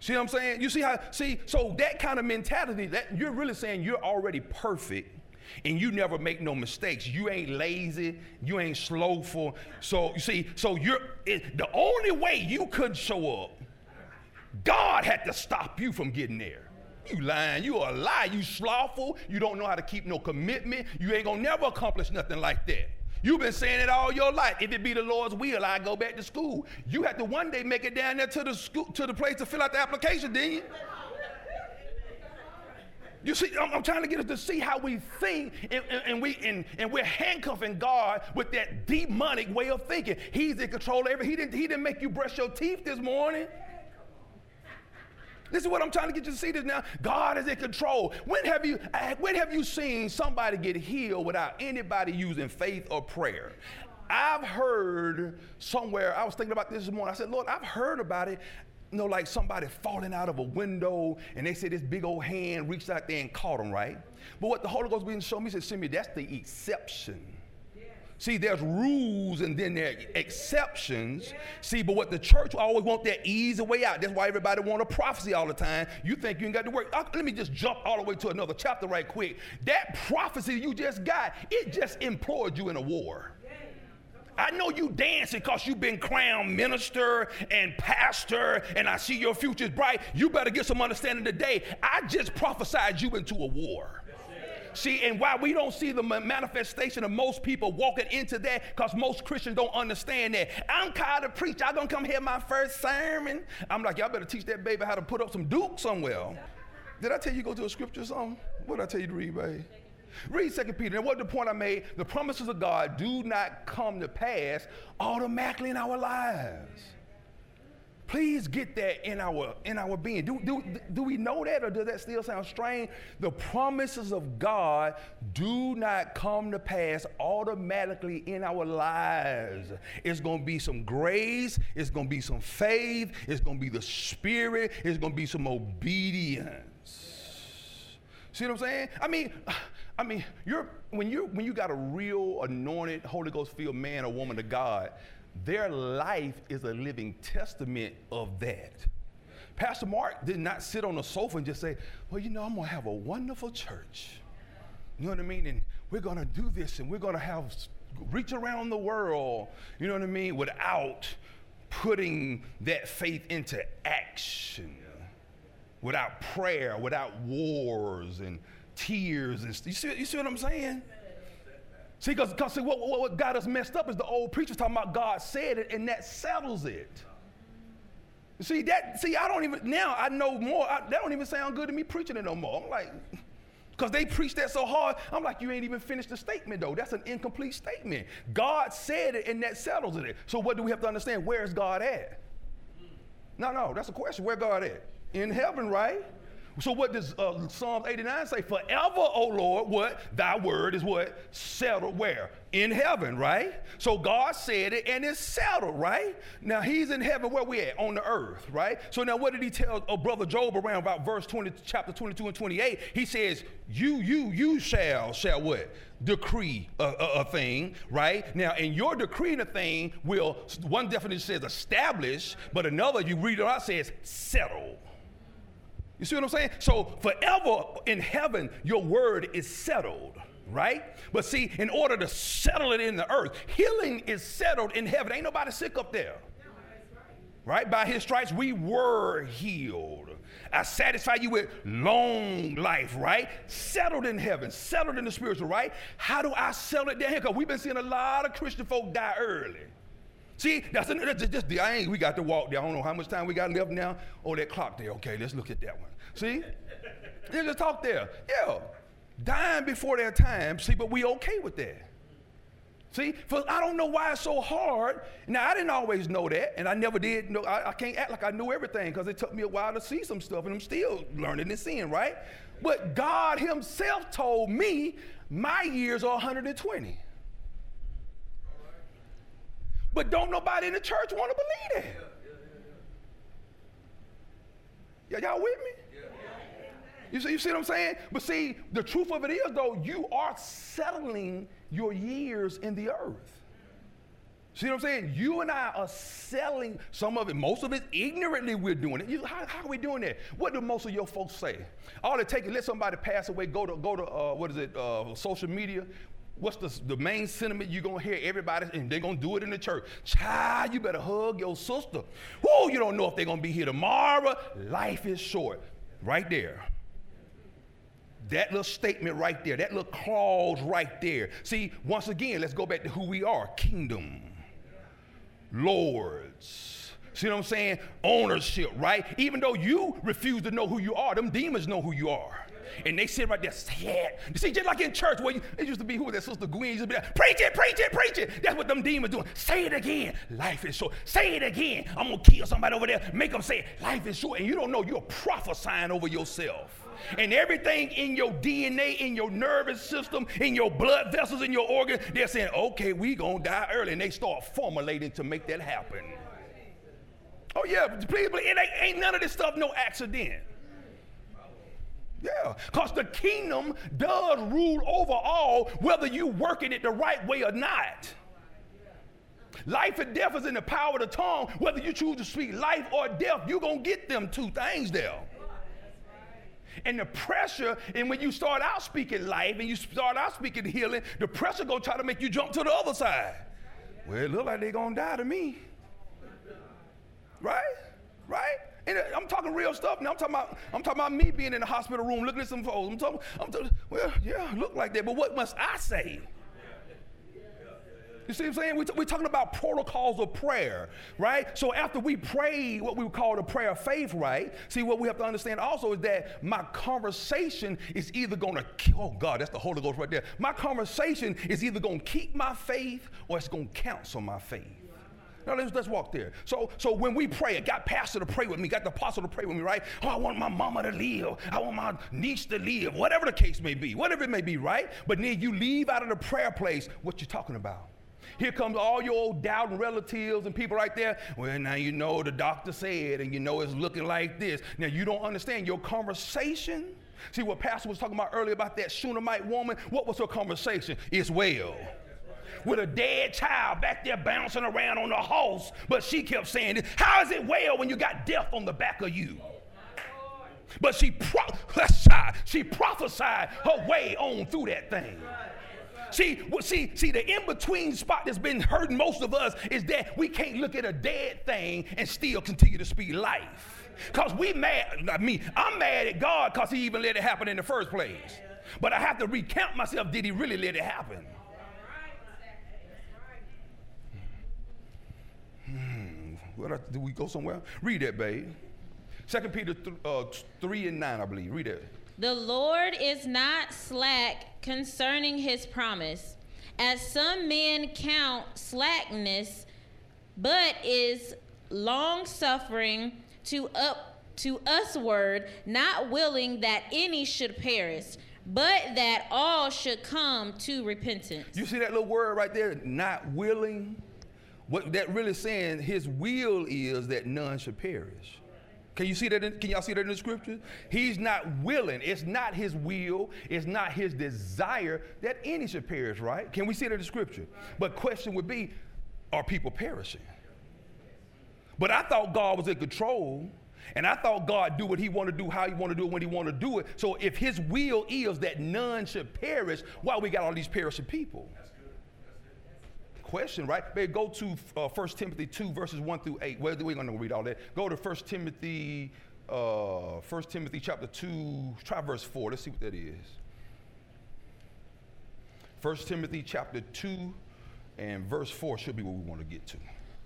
See what I'm saying? You see how, see, so that kind of mentality, that you're really saying you're already perfect and you never make no mistakes. You ain't lazy, you ain't slowful. So you see, so you're it, the only way you could show up, God had to stop you from getting there. You lying, you a lie, you slothful, you don't know how to keep no commitment, you ain't gonna never accomplish nothing like that. You've been saying it all your life. If it be the Lord's will, I go back to school. You have to one day make it down there to the school to the place to fill out the application, didn't you? You see, I'm, I'm, trying to get us to see how we think, and, and, and we and, and we're handcuffing God with that demonic way of thinking. He's in control of everything. He didn't, he didn't make you brush your teeth this morning. This is what I'm trying to get you to see this now. God is in control. When have you uh, when have you seen somebody get healed without anybody using faith or prayer? I've heard somewhere, I was thinking about this this morning. I said, Lord, I've heard about it you know, like somebody falling out of a window and they say this big old hand reached out there and caught them, right? But what the Holy Ghost to show me, he said, me, that's the exception. See, there's rules and then there are exceptions. See, but what the church always want that easy way out. That's why everybody want a prophecy all the time. You think you ain't got to work. Let me just jump all the way to another chapter right quick. That prophecy you just got, it just employed you in a war. I know you dancing because you've been crowned minister and pastor, and I see your future's bright. You better get some understanding today. I just prophesied you into a war. See, and why we don't see the manifestation of most people walking into that, because most Christians don't understand that. I'm called of preach. I'm gonna come hear my first sermon. I'm like, y'all better teach that baby how to put up some duke somewhere. Did I tell you go to a scripture something? What did I tell you to read, baby? Read Second Peter. And what the point I made, the promises of God do not come to pass automatically in our lives. Please get that in our in our being. Do, do, do we know that or does that still sound strange? The promises of God do not come to pass automatically in our lives. It's to be some grace, it's to be some faith, it's to be the spirit, it's to be some obedience. See what I'm saying? I mean, I mean, you're, when, you when you got a real anointed, Holy Ghost filled man or woman of God, their life is a living testament of that. Pastor Mark did not sit on the sofa and just say, Well, you know, I'm going to have a wonderful church. You know what I mean? And we're going to do this and we're going to have reach around the world, you know what I mean, without putting that faith into action, without prayer, without wars and tears and you see, you see what I'm saying? See, because what, what, what got us messed up is the old preachers talking about God said it and that settles it. See that? See, I don't even now. I know more. I, that don't even sound good to me preaching it no more. I'm like, because they preach that so hard. I'm like, you ain't even finished the statement though. That's an incomplete statement. God said it and that settles it. So what do we have to understand? Where's God at? No, no, that's a question. Where God at? In heaven, right? So what does uh, Psalms 89 say? Forever, O Lord, what? Thy word is what? Settled where? In heaven, right? So God said it and it's settled, right? Now he's in heaven where we at? On the earth, right? So now what did he tell uh, brother Job around about verse 20, chapter 22 and 28? He says, you, you, you shall, shall what? Decree a, a, a thing, right? Now in your decreeing a thing will, one definition says establish, but another you read it out says settle. You see what I'm saying? So forever in heaven, your word is settled, right? But see, in order to settle it in the earth, healing is settled in heaven. Ain't nobody sick up there. Right? By his stripes, we were healed. I satisfy you with long life, right? Settled in heaven, settled in the spiritual, right? How do I settle it down here? Because we've been seeing a lot of Christian folk die early. See, that's, that's just the I ain't. We got to walk there. I don't know how much time we got left now. Oh, that clock there. Okay, let's look at that one. See, they just talk there. Yeah, dying before their time. See, but we okay with that. See, for I don't know why it's so hard. Now I didn't always know that, and I never did know. I, I can't act like I knew everything because it took me a while to see some stuff, and I'm still learning and seeing, right? But God Himself told me my years are 120. But don't nobody in the church want to believe that. Yeah, y'all with me? You see, you see what I'm saying? But see, the truth of it is, though, you are settling your years in the earth. See what I'm saying? You and I are selling some of it, most of it ignorantly we're doing it. You, how, how, are we doing that? What do most of your folks say? All it takes is let somebody pass away, go to, go to uh, what is it, uh, social media. What's the, the main sentiment you're going to hear everybody, and they're going to do it in the church. Child, you better hug your sister. Whoa, you don't know if they're going to be here tomorrow. Life is short. Right there. That little statement right there, that little clause right there. See, once again, let's go back to who we are kingdom, lords. See what I'm saying? Ownership, right? Even though you refuse to know who you are, them demons know who you are. And they sit right there, it. You see, just like in church, where you, it used to be who that sister Gwen used to be like, preach it, preach it, preach it. That's what them demons doing. Say it again. Life is short. Say it again. I'm gonna kill somebody over there. Make them say it. Life is short. And you don't know you're prophesying over yourself and everything in your DNA, in your nervous system, in your blood vessels, in your organs, they're saying, okay, we gonna die early. And they start formulating to make that happen. Oh yeah, please, please it ain't, ain't none of this stuff no accident. Yeah, because the kingdom does rule over all, whether you working it the right way or not. Life and death is in the power of the tongue. Whether you choose to speak life or death, you're going to get them two things there and the pressure, and when you start out speaking life and you start out speaking healing, the pressure gonna try to make you jump to the other side. Well, it look like they're gonna die to me. Right? Right? And uh, I'm talking real stuff now. I'm talking about I'm talking about me being in the hospital room looking at some folks. I'm talking, I'm talking well, yeah, look like that. But what must I say? You see what I'm saying? We're, t- we're, talking about protocols of prayer, right? So after we pray what we would call the prayer of faith, right? See, what we have to understand also is that my conversation is either going to, oh God, that's the Holy Ghost right there. My conversation is either going to keep my faith or it's going to cancel my faith. Now let's, let's walk there. So, so when we pray, it got pastor to pray with me, got the apostle to pray with me, right? Oh, I want my mama to live. I want my niece to live. Whatever the case may be, whatever it may be, right? But then you leave out of the prayer place what you're talking about. Here comes all your old doubting relatives and people right there. Well, now you know the doctor said, and you know it's looking like this. Now you don't understand your conversation. See what Pastor was talking about earlier about that Shunammite woman? What was her conversation? It's well. With a dead child back there bouncing around on a horse, but she kept saying, How is it well when you got death on the back of you? But she, pro- she prophesied her way on through that thing. See, see, see, the in-between spot that's been hurting most of us is that we can't look at a dead thing and still continue to speak life. Because we mad, not me, I'm mad at God because he even let it happen in the first place. But I have to recount myself, did he really let it happen? What, do we go somewhere? Read that, babe. Second Peter th- uh, 3 and 9, I believe. Read that. The Lord is not slack concerning his promise, as some men count slackness, but is long suffering to up to usward, not willing that any should perish, but that all should come to repentance. You see that little word right there, not willing? What that really saying, his will is that none should perish. Can you see that? In, can y'all see that in the scripture? He's not willing. It's not his will. It's not his desire that any should perish. Right? Can we see that in the scripture? But question would be, are people perishing? But I thought God was in control. And I thought God do what he want to do, how he want to do it, when he want to do it. So if his will is that none should perish, why we got all these perishing people? Question, right? But go to uh, 1 Timothy 2, verses 1 through 8. Where we're going to read all that. Go to 1 Timothy, uh, 1 Timothy chapter 2, try verse 4. Let's see what that is. 1 Timothy chapter 2 and verse 4 should be what we want to get to.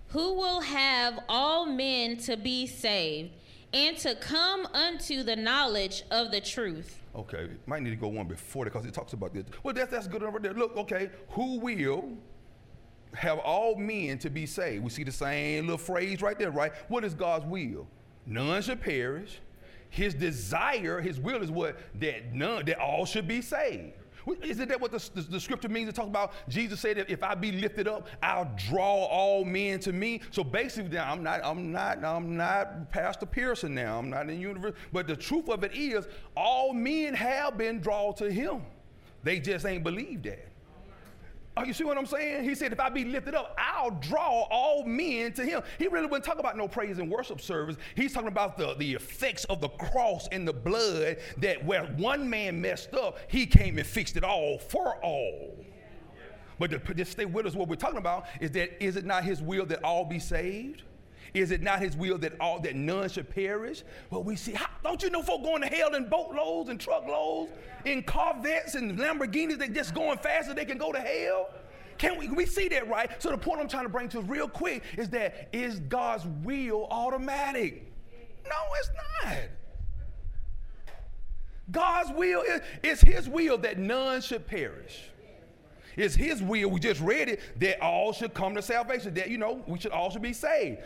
Who will have all men to be saved and to come unto the knowledge of the truth. Okay, might need to go one before that because it talks about this. Well, that's that's good enough right there. Look, okay, who will have all men to be saved. We see the same little phrase right there, right? What is God's will? None should perish. His desire, his will is what? That none, that all should be saved. Isn't that what the, the, the, scripture means? It talks about Jesus said, "If I be lifted up, I'll draw all men to me." So basically, now I'm not, I'm not, I'm not Pastor Pearson now. I'm not in the universe. But the truth of it is, all men have been drawn to Him. They just ain't believed that. Oh, you see what I'm saying? He said, if I be lifted up, I'll draw all men to him. He really wouldn't talk about no praise and worship service. He's talking about the, the effects of the cross and the blood that where one man messed up, he came and fixed it all for all. But to just stay with us, what we're talking about is that is it not his will that all be saved? Is it not his will that all that none should perish? Well, we see, how, don't you know folk going to hell in boatloads and truckloads, in Corvettes and Lamborghinis, they just going faster they can go to hell? Can we, we see that, right? So the point I'm trying to bring to us real quick is that is God's will automatic? No, it's not. God's will is, is his will that none should perish. It's his will, we just read it, that all should come to salvation, that, you know, we should all should be saved.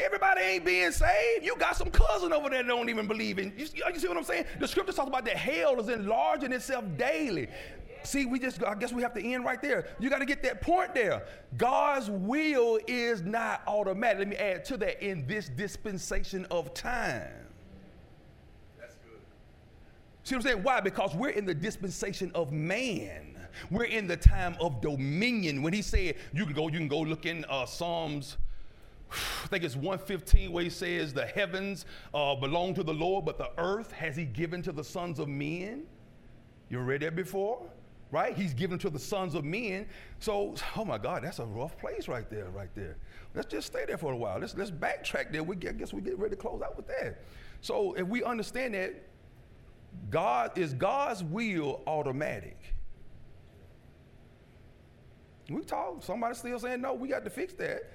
Everybody ain't being saved. You got some cousin over there that don't even believe in. You, you see what I'm saying? The scripture talks about that hell is enlarging itself daily. See, we just, I guess we have to end right there. You got to get that point there. God's will is not automatic. Let me add to that in this dispensation of time. That's good. See what I'm saying? Why? Because we're in the dispensation of man. We're in the time of dominion. When he said, you can go, you can go look in uh, Psalms I think it's 115 where he says, The heavens uh, belong to the Lord, but the earth has he given to the sons of men. You read that before? Right? He's given to the sons of men. So, oh my God, that's a rough place right there, right there. Let's just stay there for a while. Let's, let's backtrack there. We get, I guess we get ready to close out with that. So, if we understand that God is God's will automatic. We talk, somebody still saying, no, we got to fix that.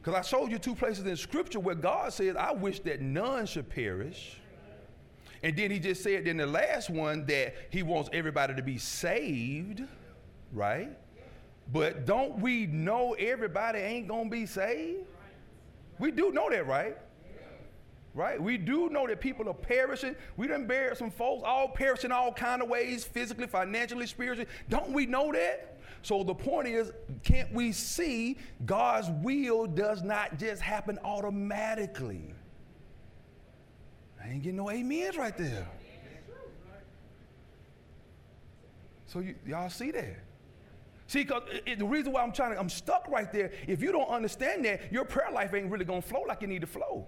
Because I showed you two places in Scripture where God says, I wish that none should perish. And then he just said in the last one that he wants everybody to be saved, right? But don't we know everybody ain't going to be saved? We do know that, right? Right? We do know that people are perishing. We done buried some folks, all perishing all kind of ways, physically, financially, spiritually. Don't we know that? So the point is, can't we see God's will does not just happen automatically? I ain't getting no amens right there. So you, y'all see that? See, because the reason why I'm trying to, I'm stuck right there. If you don't understand that, your prayer life ain't really gonna flow like you need to flow.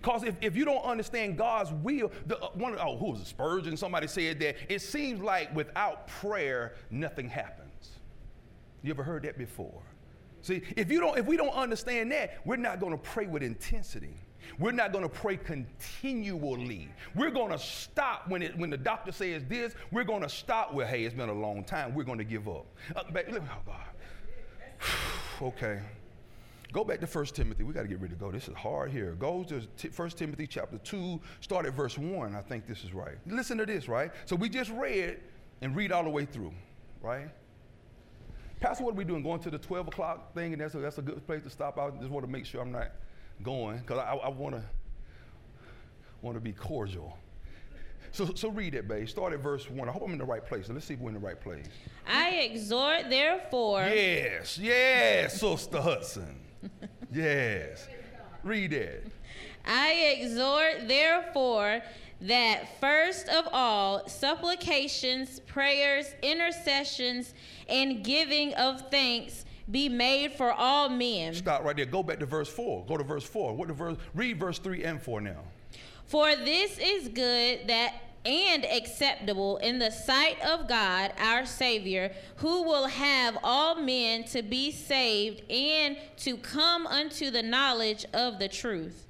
Because if, if you don't understand God's will, the, uh, one, oh, who was it? Spurgeon? Somebody said that it seems like without prayer, nothing happens. You ever heard that before? See, if you don't, if we don't understand that, we're not going to pray with intensity. We're not going to pray continually. We're going to stop when it when the doctor says this. We're going to stop with, hey, it's been a long time. We're going to give up. Uh, oh God. okay. Go back to 1 Timothy. We got to get ready to go. This is hard here. Go to 1 Timothy chapter 2, start at verse 1. I think this is right. Listen to this, right? So we just read and read all the way through, right? Pastor, what are we doing? Going to the 12 o'clock thing, and that's a, that's a good place to stop out. I just want to make sure I'm not going because I, I want to want to be cordial. So, so read it, babe. Start at verse 1. I hope I'm in the right place. let's see if we're in the right place. I exhort, therefore. Yes, yes, Sister Hudson. yes. Read it. I exhort, therefore, that first of all, supplications, prayers, intercessions, and giving of thanks be made for all men. Stop right there. Go back to verse 4. Go to verse 4. What the verse? Read verse 3 and 4 now. For this is good that and acceptable in the sight of God our Savior, who will have all men to be saved and to come unto the knowledge of the truth.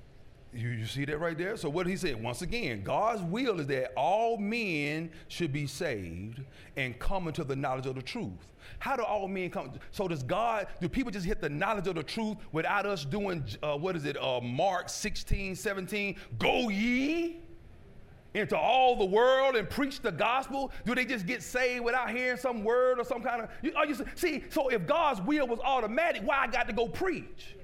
You, you see that right there? So, what did he said, once again, God's will is that all men should be saved and come into the knowledge of the truth. How do all men come? So, does God, do people just hit the knowledge of the truth without us doing, uh, what is it, uh, Mark 16, 17, go ye? into all the world and preach the gospel? Do they just get saved without hearing some word or some kind of? You see? So if God's will was automatic, why I got to go preach?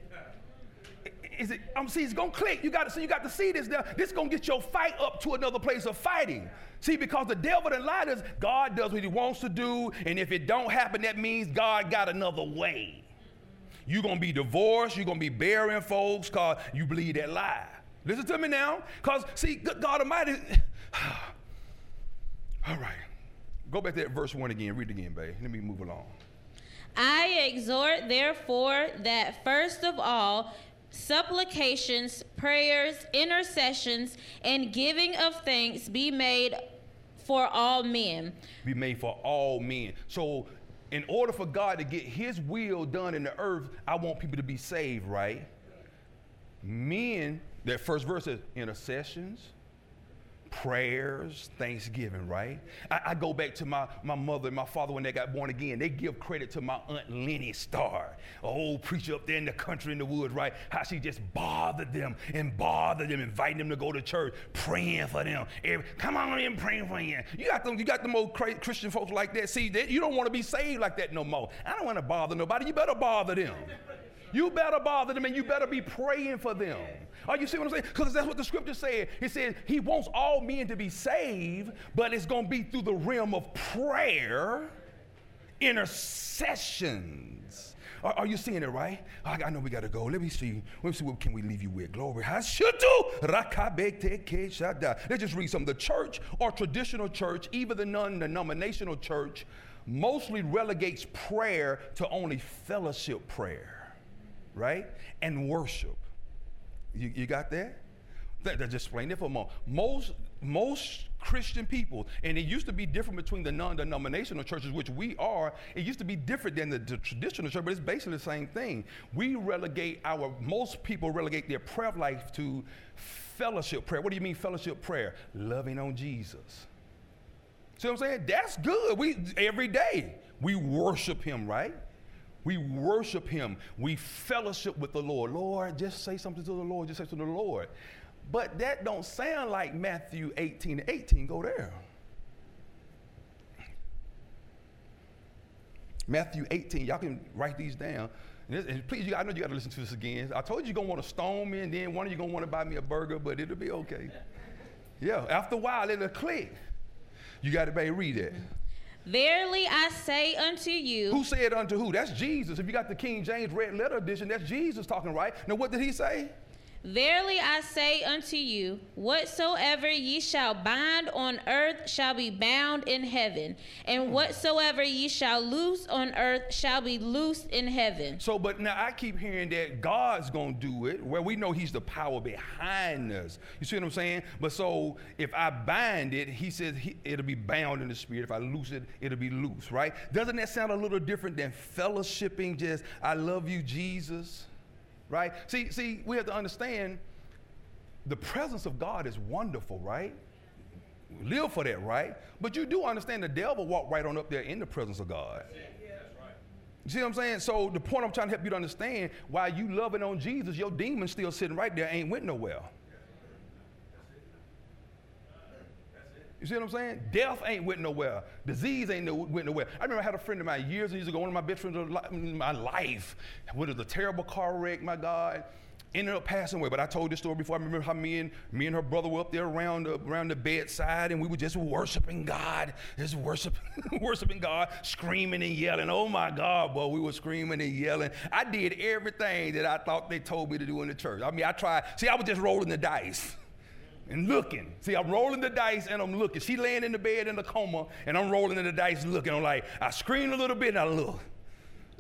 Is it? I'm see, it's gonna click. You got to see. You got to see this. Now, this is gonna get your fight up to another place of fighting. See, because the devil and lied God does what He wants to do, and if it don't happen, that means God got another way. You're gonna be divorced. You're gonna be burying folks because you believe that lie. Listen to me now, because see, God Almighty. All right, go back to that verse one again. Read it again, babe. Let me move along. I exhort, therefore, that first of all supplications, prayers, intercessions, and giving of thanks be made for all men. Be made for all men. So, in order for God to get his will done in the earth, I want people to be saved, right? Men, that first verse says intercessions, prayers, thanksgiving, right? I, I, go back to my, my mother and my father when they got born again. They give credit to my Aunt Lenny Starr, a old preacher up there in the country in the woods, right? How she just bothered them and bothered them, inviting them to go to church, praying for them. Every, Come on in, praying for you. You got them, you got them old Christian folks like that. See, they, you don't want to be saved like that no more. I don't want to bother nobody. You better bother them. You better bother them and you better be praying for them. Are you see what I'm saying? Because that's what the scripture said. It says he wants all men to be saved, but it's going to be through the realm of prayer, intercessions. Are, are you seeing it right? I, I know we got to go. Let me see. Let me see what can we leave you with. Glory. Let's just read some. The church or traditional church, even the non-denominational church, mostly relegates prayer to only fellowship prayer, right? And worship. You, you got that? That, that just explain it for a moment. Most most Christian people, and it used to be different between the non-denominational churches, which we are. It used to be different than the, the, traditional church, but it's basically the same thing. We relegate our most people relegate their prayer life to fellowship prayer. What do you mean fellowship prayer? Loving on Jesus. See what I'm saying? That's good. We every day we worship Him, right? We worship him. We fellowship with the Lord. Lord, just say something to the Lord. Just say to the Lord. But that don't sound like Matthew 18 18. Go there. Matthew 18. Y'all can write these down. And please, you, I know you got to listen to this again. I told you you're going to want to stone me, and then one of you going to want to buy me a burger, but it'll be okay. Yeah, after a while, it'll click. You got to read it. Verily I say unto you. Who said unto who? That's Jesus. If you got the King James Red Letter Edition, that's Jesus talking, right? Now, what did he say? Verily I say unto you, whatsoever ye shall bind on earth shall be bound in heaven, and whatsoever ye shall loose on earth shall be loosed in heaven. So, but now I keep hearing that God's gonna do it, where we know He's the power behind us. You see what I'm saying? But so if I bind it, He says he, it'll be bound in the spirit. If I loose it, it'll be loose, right? Doesn't that sound a little different than fellowshipping? Just I love you, Jesus right? See, see, we have to understand the presence of God is wonderful, right? Live for that, right? But you do understand the devil walked right on up there in the presence of God. You see what I'm saying? So the point I'm trying to help you to understand, while you loving on Jesus, your demon still sitting right there, ain't went nowhere. You see what I'm saying? Death ain't went nowhere. Disease ain't no, went nowhere. I remember I had a friend of mine years and years ago, one of my best friends in my life, with a terrible car wreck, my God, ended up passing away. But I told this story before. I remember how me and me and her brother were up there around the, around the bedside, and we were just worshiping God, just worshiping, worshiping God, screaming and yelling. Oh my God, boy, we were screaming and yelling. I did everything that I thought they told me to do in the church. I mean, I tried. See, I was just rolling the dice and looking. See, I'm rolling the dice and I'm looking. She laying in the bed in the coma, and I'm rolling the dice looking. I'm like, I scream a little bit and I look.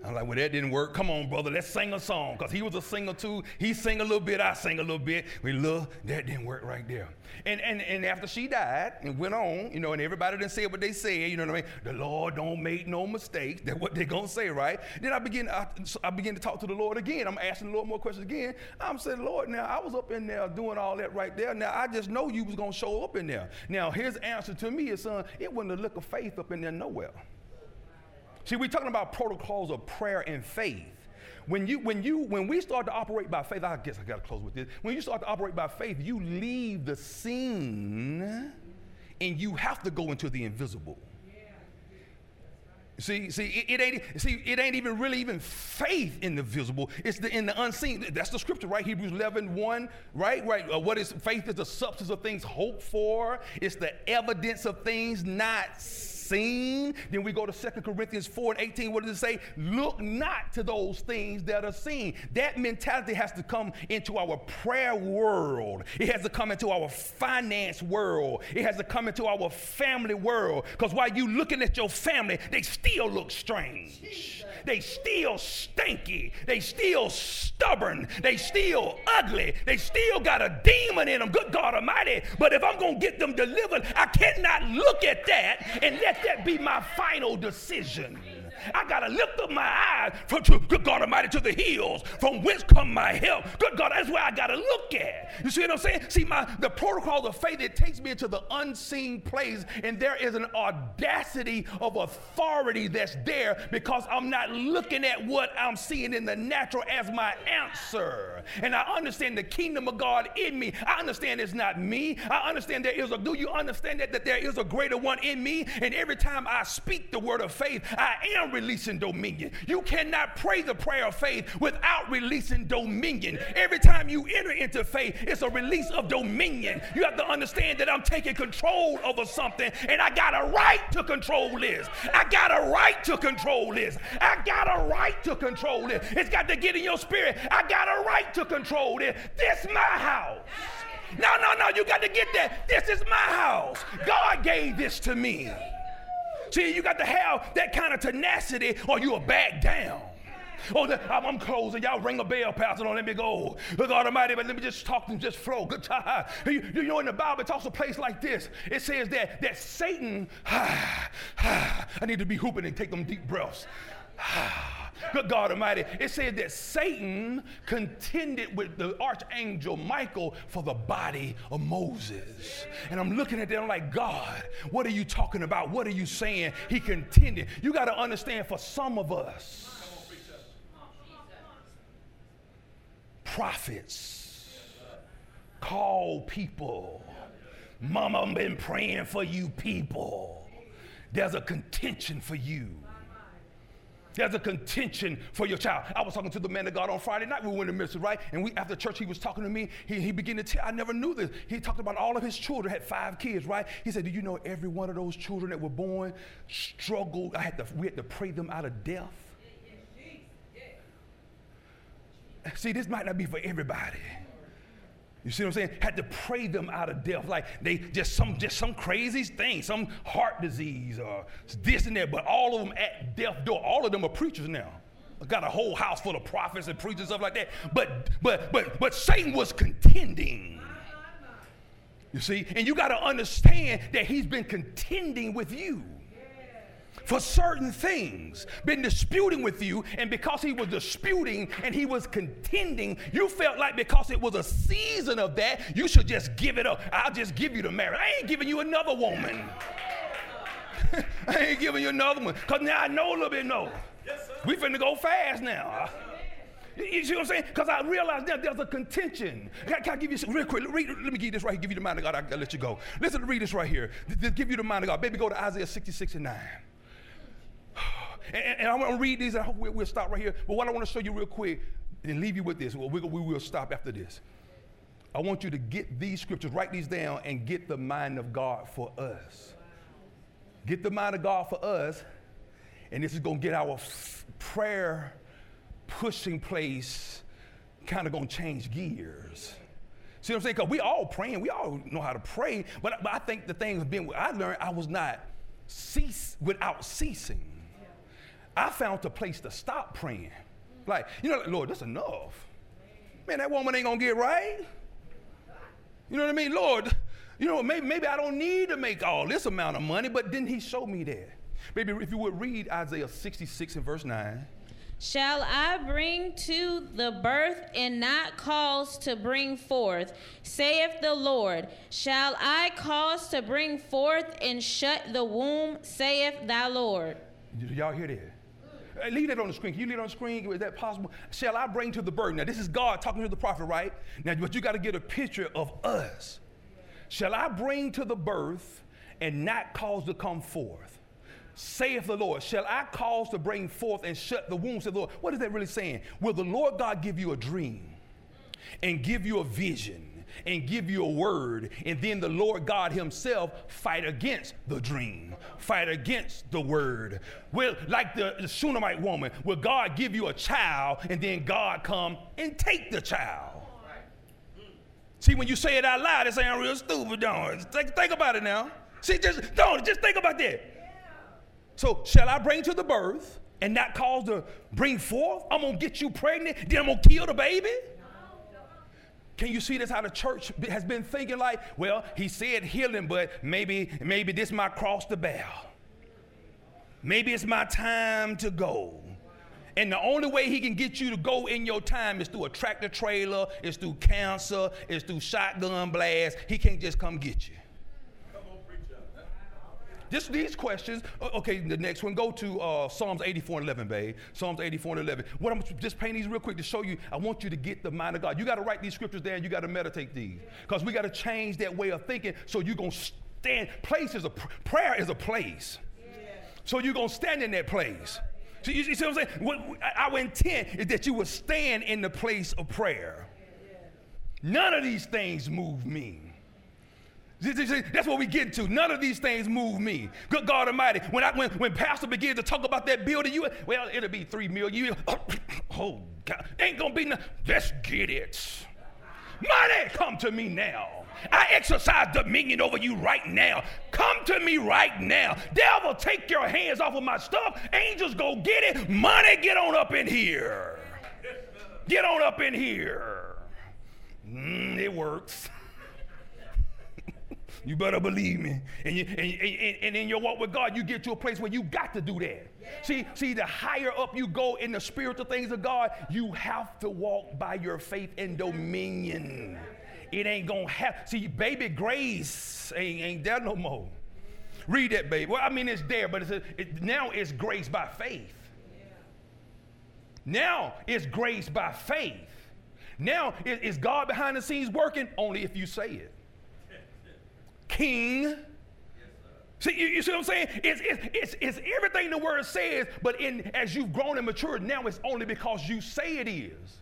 I'm like, well, that didn't work. Come on, brother, let's sing a song. Because he was a singer too. He sang a little bit, I sang a little bit. We look, that didn't work right there. And, and, and after she died and went on, you know, and everybody didn't say what they said, you know what I mean? The Lord don't make no mistakes. That's what they're going to say, right? Then I begin, I, I begin to talk to the Lord again. I'm asking the Lord more questions again. I'm saying, Lord, now I was up in there doing all that right there. Now I just know you was going to show up in there. Now his answer to me is, son, it wasn't a look of faith up in there nowhere. See, we're talking about protocols of prayer and faith. When you, when you, when we start to operate by faith, I guess I gotta close with this. When you start to operate by faith, you leave the scene and you have to go into the invisible. See, see, it, it, ain't see, it ain't even really even faith in the visible. It's the in the unseen. That's the scripture, right? Hebrews 11, 1, right? Right. Uh, what is faith is the substance of things hoped for. It's the evidence of things not seen seen. Then we go to Second Corinthians 4 and 18. What does it say? Look not to those things that are seen. That mentality has to come into our prayer world. It has to come into our finance world. It has to come into our family world. Because while you looking at your family, they still look strange. They still stinky. They still stubborn. They still ugly. They still got a demon in them. Good God Almighty. But if I'm going to get them delivered, I cannot look at that and let that be my final decision. I got to lift up my eyes from to, good God Almighty to the hills from whence come my help. Good God, that's where I got to look at. You see what I'm saying? See, my the protocol of faith, it takes me into the unseen place, and there is an audacity of authority that's there because I'm not looking at what I'm seeing in the natural as my answer. And I understand the kingdom of God in me. I understand it's not me. I understand there is a, do you understand that, that there is a greater one in me? And every time I speak the word of faith, I am releasing dominion. You cannot pray the prayer of faith without releasing dominion. Every time you enter into faith, it's a release of dominion. You have to understand that I'm taking control over something and I got a right to control this. I got a right to control this. I got a right to control this. It's got to get in your spirit. I got a right to control this. This my house. No, no, no, you got to get that. This is my house. God gave this to me. See, you got to have that kind of tenacity or you'll back down. Oh, the, I'm, I'm, closing. Y'all ring a bell, Pastor. Don't let me go. Look, Almighty, but let me just talk and just flow. Good time. You, you know, in the Bible, it talks a place like this. It says that that Satan, ah, ah, I need to be hooping and take them deep breaths. Good God Almighty. It said that Satan contended with the archangel Michael for the body of Moses. And I'm looking at them like, God, what are you talking about? What are you saying? He contended. You got to understand for some of us, prophets, call people. Mama I've been praying for you people. There's a contention for you. There's a contention for your child. I was talking to the man of God on Friday night. We went to ministry, right? And we after church, he was talking to me. He, he began to tell, I never knew this. He talked about all of his children, had five kids, right? He said, Do you know every one of those children that were born struggled? I had to, we had to pray them out of death. See, this might not be for everybody. You see what I'm saying? Had to pray them out of death. Like they just some just some crazy thing, some heart disease or this and that, but all of them at death door. All of them are preachers now. I got a whole house full of prophets and preachers, stuff like that. But but but but Satan was contending. You see, and you got to understand that he's been contending with you for certain things, been disputing with you, and because he was disputing and he was contending, you felt like because it was a season of that, you should just give it up. I'll just give you the marriage. I ain't giving you another woman. I ain't giving you another one. Because now I know a little bit more. Yes, we finna go fast now. You see what I'm saying? Because I realize now there's a contention. Can, can I give you some real quick? Read, let me give you this right here. Give you the mind of God. I'll let you go. Listen, to read this right here. Give you the mind of God. Baby, go to Isaiah 66 and 9. And, and, I'm going to read these, and I hope we'll, stop right here. But what I want to show you real quick and leave you with this, well, we, we will stop after this. I want you to get these scriptures, write these down, and get the mind of God for us. Get the mind of God for us, and this is going to get our f- prayer pushing place kind of going to change gears. See what I'm saying? Because we all praying, we all know how to pray, but, but I think the thing has been, I learned I was not cease without ceasing. I found a place to stop praying. Like, you know, like, Lord, that's enough. Man, that woman ain't gonna get right. You know what I mean? Lord, you know, maybe, maybe I don't need to make all this amount of money, but then he showed me that. Maybe if you would read Isaiah 66 and verse 9. Shall I bring to the birth and not cause to bring forth, saith the Lord? Shall I cause to bring forth and shut the womb, saith thy Lord? Y'all hear that? Uh, leave that on the screen. Can you leave it on the screen? Is that possible? Shall I bring to the birth? Now, this is God talking to the prophet, right? Now, but you got to get a picture of us. Shall I bring to the birth and not cause to come forth. Saith the Lord, shall I cause to bring forth and shut the wombs of the Lord? What is that really saying? Will the Lord God give you a dream and give you a vision? And give you a word, and then the Lord God Himself fight against the dream, fight against the word. Will like the, the Shunammite woman, will God give you a child, and then God come and take the child? See, when you say it out loud, it sounds real stupid, don't it? Think, think about it now. See, just don't just think about that. So, shall I bring to the birth and not cause to bring forth? I'm gonna get you pregnant, then I'm gonna kill the baby. Can you see this how the church has been thinking like, well, he said healing, but maybe, maybe this might cross the bear. Maybe it's my time to go. And the only way he can get you to go in your time is through a tractor trailer, is through cancer, is through shotgun blast. He can't just come get you. Just these questions. Okay, the next one. Go to uh, Psalms 84 and 11, babe. Psalms 84 and 11. What I'm just painting these real quick to show you. I want you to get the mind of God. You got to write these scriptures down. You got to meditate these because we got to change that way of thinking. So you're gonna stand. Place is a prayer is a place. So you're gonna stand in that place. So you, you see what I'm saying? What, our intent is that you would stand in the place of prayer. None of these things move me. That's what we get to. None of these things move me. Good God Almighty. When I when, when Pastor begins to talk about that building, you well, it'll be three million. You, oh God, ain't gonna be nothing. Let's get it. Money, come to me now. I exercise dominion over you right now. Come to me right now. Devil, take your hands off of my stuff. Angels, go get it. Money, get on up in here. Get on up in here. Mm, it works. You better believe me. And, you, and, and, and, in your walk with God, you get to a place where you got to do that. Yeah. See, see, the higher up you go in the spiritual things of God, you have to walk by your faith and dominion. It ain't gonna happen. See, baby grace ain't, ain't there no more. Read that, baby. Well, I mean, it's there, but it's a, it, now it's grace by faith. Now it's grace by faith. Now is God behind the scenes working? Only if you say it king. See, you, you, see what I'm saying? It's, it's, it's, it's everything the word says, but in, as you've grown and matured, now it's only because you say it is.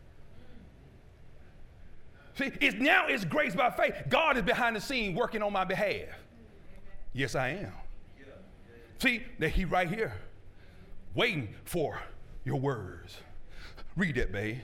See, it's, now it's grace by faith. God is behind the scene working on my behalf. Yes, I am. See, that he right here, waiting for your words. Read that, babe.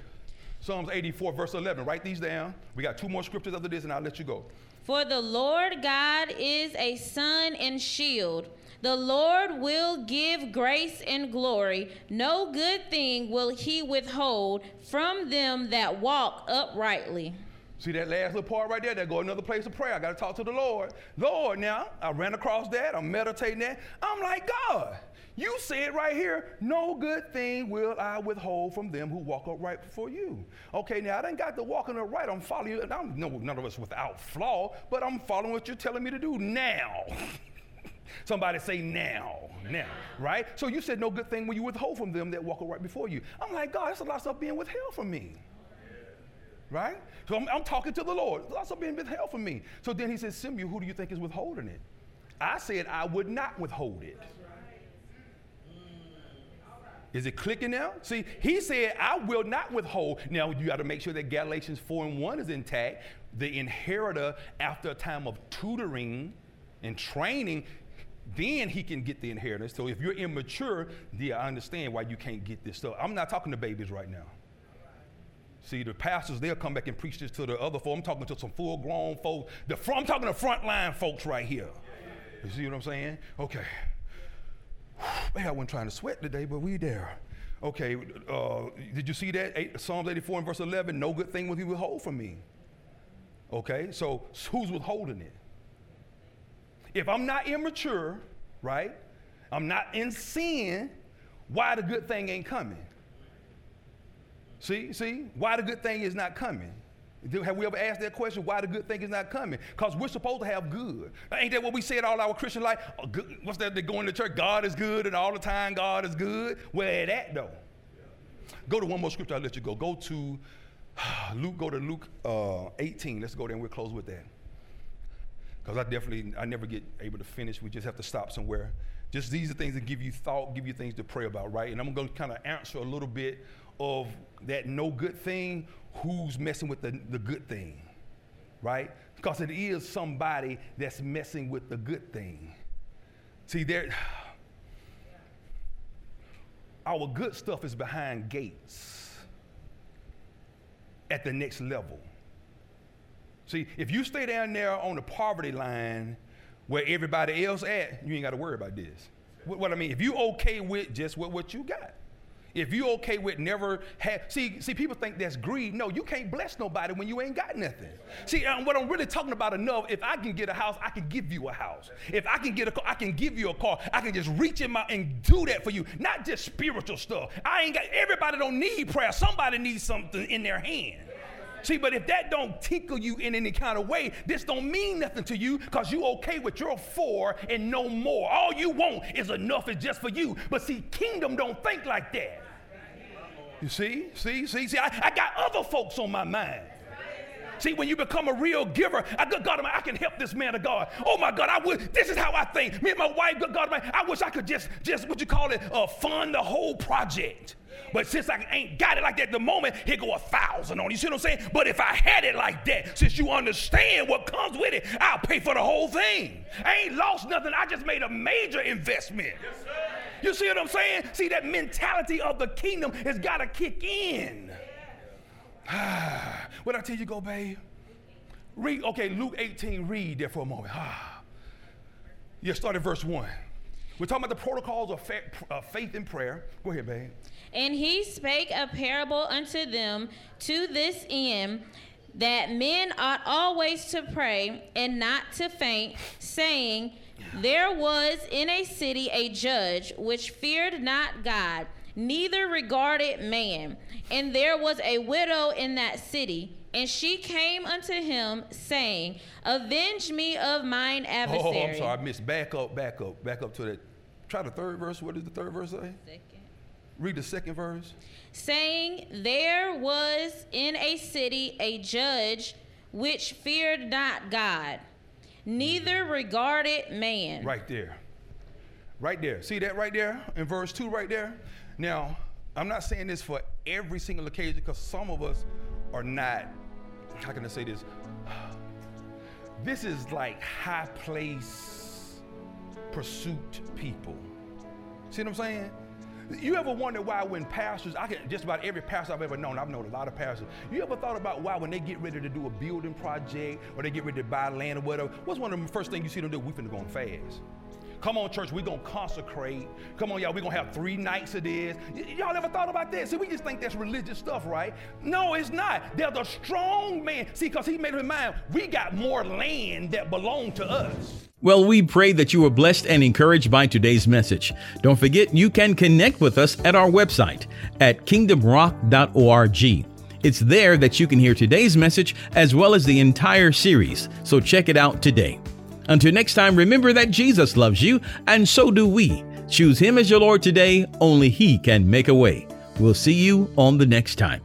Psalms 84, verse 11. Write these down. We got two more scriptures after this, and I'll let you go. For the Lord God is a sun and shield. The Lord will give grace and glory. No good thing will he withhold from them that walk uprightly. See that last little part right there? That go another place of prayer. I got to talk to the Lord. Lord, now I ran across that. I'm meditating that. I'm like, God, you said right here, no good thing will I withhold from them who walk upright before you. Okay, now I didn't got the walking upright. I'm following you. I'm no, none of us without flaw, but I'm following what you're telling me to do now. Somebody say now, now, right? So you said no good thing when you withhold from them that walk upright before you. I'm like, God, that's a lot of stuff being withheld from me. Right? So I'm, I'm talking to the Lord. There's lots of being withheld from me. So then he says, Simeon, who do you think is withholding it? I said I would not withhold it. Is it clicking now? See, he said, I will not withhold. Now, you got to make sure that Galatians 4 and 1 is intact. The inheritor, after a time of tutoring and training, then he can get the inheritance. So if you're immature, yeah, I understand why you can't get this stuff. I'm not talking to babies right now. See, the pastors, they'll come back and preach this to the other folks. I'm talking to some full grown folks. The, I'm talking to frontline folks right here. You see what I'm saying? Okay. Man, I wasn't trying to sweat today, but we there. Okay, uh, did you see that? Eight, Psalms 84 and verse 11, no good thing will he withhold from me. Okay, so who's withholding it? If I'm not immature, right? I'm not in sin, why the good thing ain't coming? See, see, why the good thing is not coming? Have we ever asked that question? Why the good thing is not coming? Because we're supposed to have good. Ain't that what we said all our Christian life? Oh, good, what's that? They're going to church. God is good, and all the time God is good. Where at that though? Go to one more scripture. I'll let you go. Go to Luke. Go to Luke uh, 18. Let's go there and we'll close with that. because I definitely, I never get able to finish. We just have to stop somewhere. Just these are things that give you thought, give you things to pray about, right? And I'm going to kind of answer a little bit of that no good thing, who's messing with the, the good thing, right? Because it is somebody that's messing with the good thing. See, there, our good stuff is behind gates at the next level. See, if you stay down there on the poverty line where everybody else at, you ain't got to worry about this. What, what, I mean, if you okay with just what, what you got, if you okay with never have, see, see, people think that's greed. No, you can't bless nobody when you ain't got nothing. See, um, what I'm really talking about enough, if I can get a house, I can give you a house. If I can get a car, I can give you a car. I can just reach in my and do that for you. Not just spiritual stuff. I ain't got, everybody don't need prayer. Somebody needs something in their hand. See, but if that don't tickle you in any kind of way, this don't mean nothing to you because you okay with your four and no more. All you want is enough is just for you. But see, kingdom don't think like that. You see, see, see, see, I, I got other folks on my mind. See, when you become a real giver, I good God, I can help this man of God. Oh my God, I would. This is how I think. Me and my wife, good God, I wish I could just, just what you call it, uh, fund the whole project. But since I ain't got it like that at the moment, here go a thousand on you. See what I'm saying? But if I had it like that, since you understand what comes with it, I'll pay for the whole thing. I ain't lost nothing. I just made a major investment. Yes, you see what I'm saying? See, that mentality of the kingdom has got to kick in. what I tell you, go, babe? Read, okay, Luke 18, read there for a moment. Ah. Yeah, start at verse 1. We're talking about the protocols of, fa- of faith and prayer. Go ahead, babe. And he spake a parable unto them to this end that men ought always to pray and not to faint, saying, There was in a city a judge which feared not God, neither regarded man. And there was a widow in that city. And she came unto him, saying, Avenge me of mine adversary. Oh, I'm sorry, I missed. Back up, back up, back up to that. Try the third verse. What does the third verse say? Second. Read the second verse. Saying, There was in a city a judge which feared not God, neither mm-hmm. regarded man. Right there. Right there. See that right there in verse 2 right there? Now, I'm not saying this for every single occasion because some of us are not, how can I say this? This is like high place pursuit people. See what I'm saying? You ever wonder why when pastors, I can just about every pastor I've ever known, I've known a lot of pastors. You ever thought about why when they get ready to do a building project or they get ready to buy land or whatever, what's one of the first things you see them do? We finna go on fast. Come on, church, we're gonna consecrate. Come on, y'all, we're gonna have three nights of this. Y- y'all ever thought about that? See, we just think that's religious stuff, right? No, it's not. They're the strong man. See, because he made up his mind, we got more land that belong to us. Well, we pray that you were blessed and encouraged by today's message. Don't forget, you can connect with us at our website at kingdomrock.org. It's there that you can hear today's message as well as the entire series, so check it out today. Until next time, remember that Jesus loves you, and so do we. Choose Him as your Lord today, only He can make a way. We'll see you on the next time.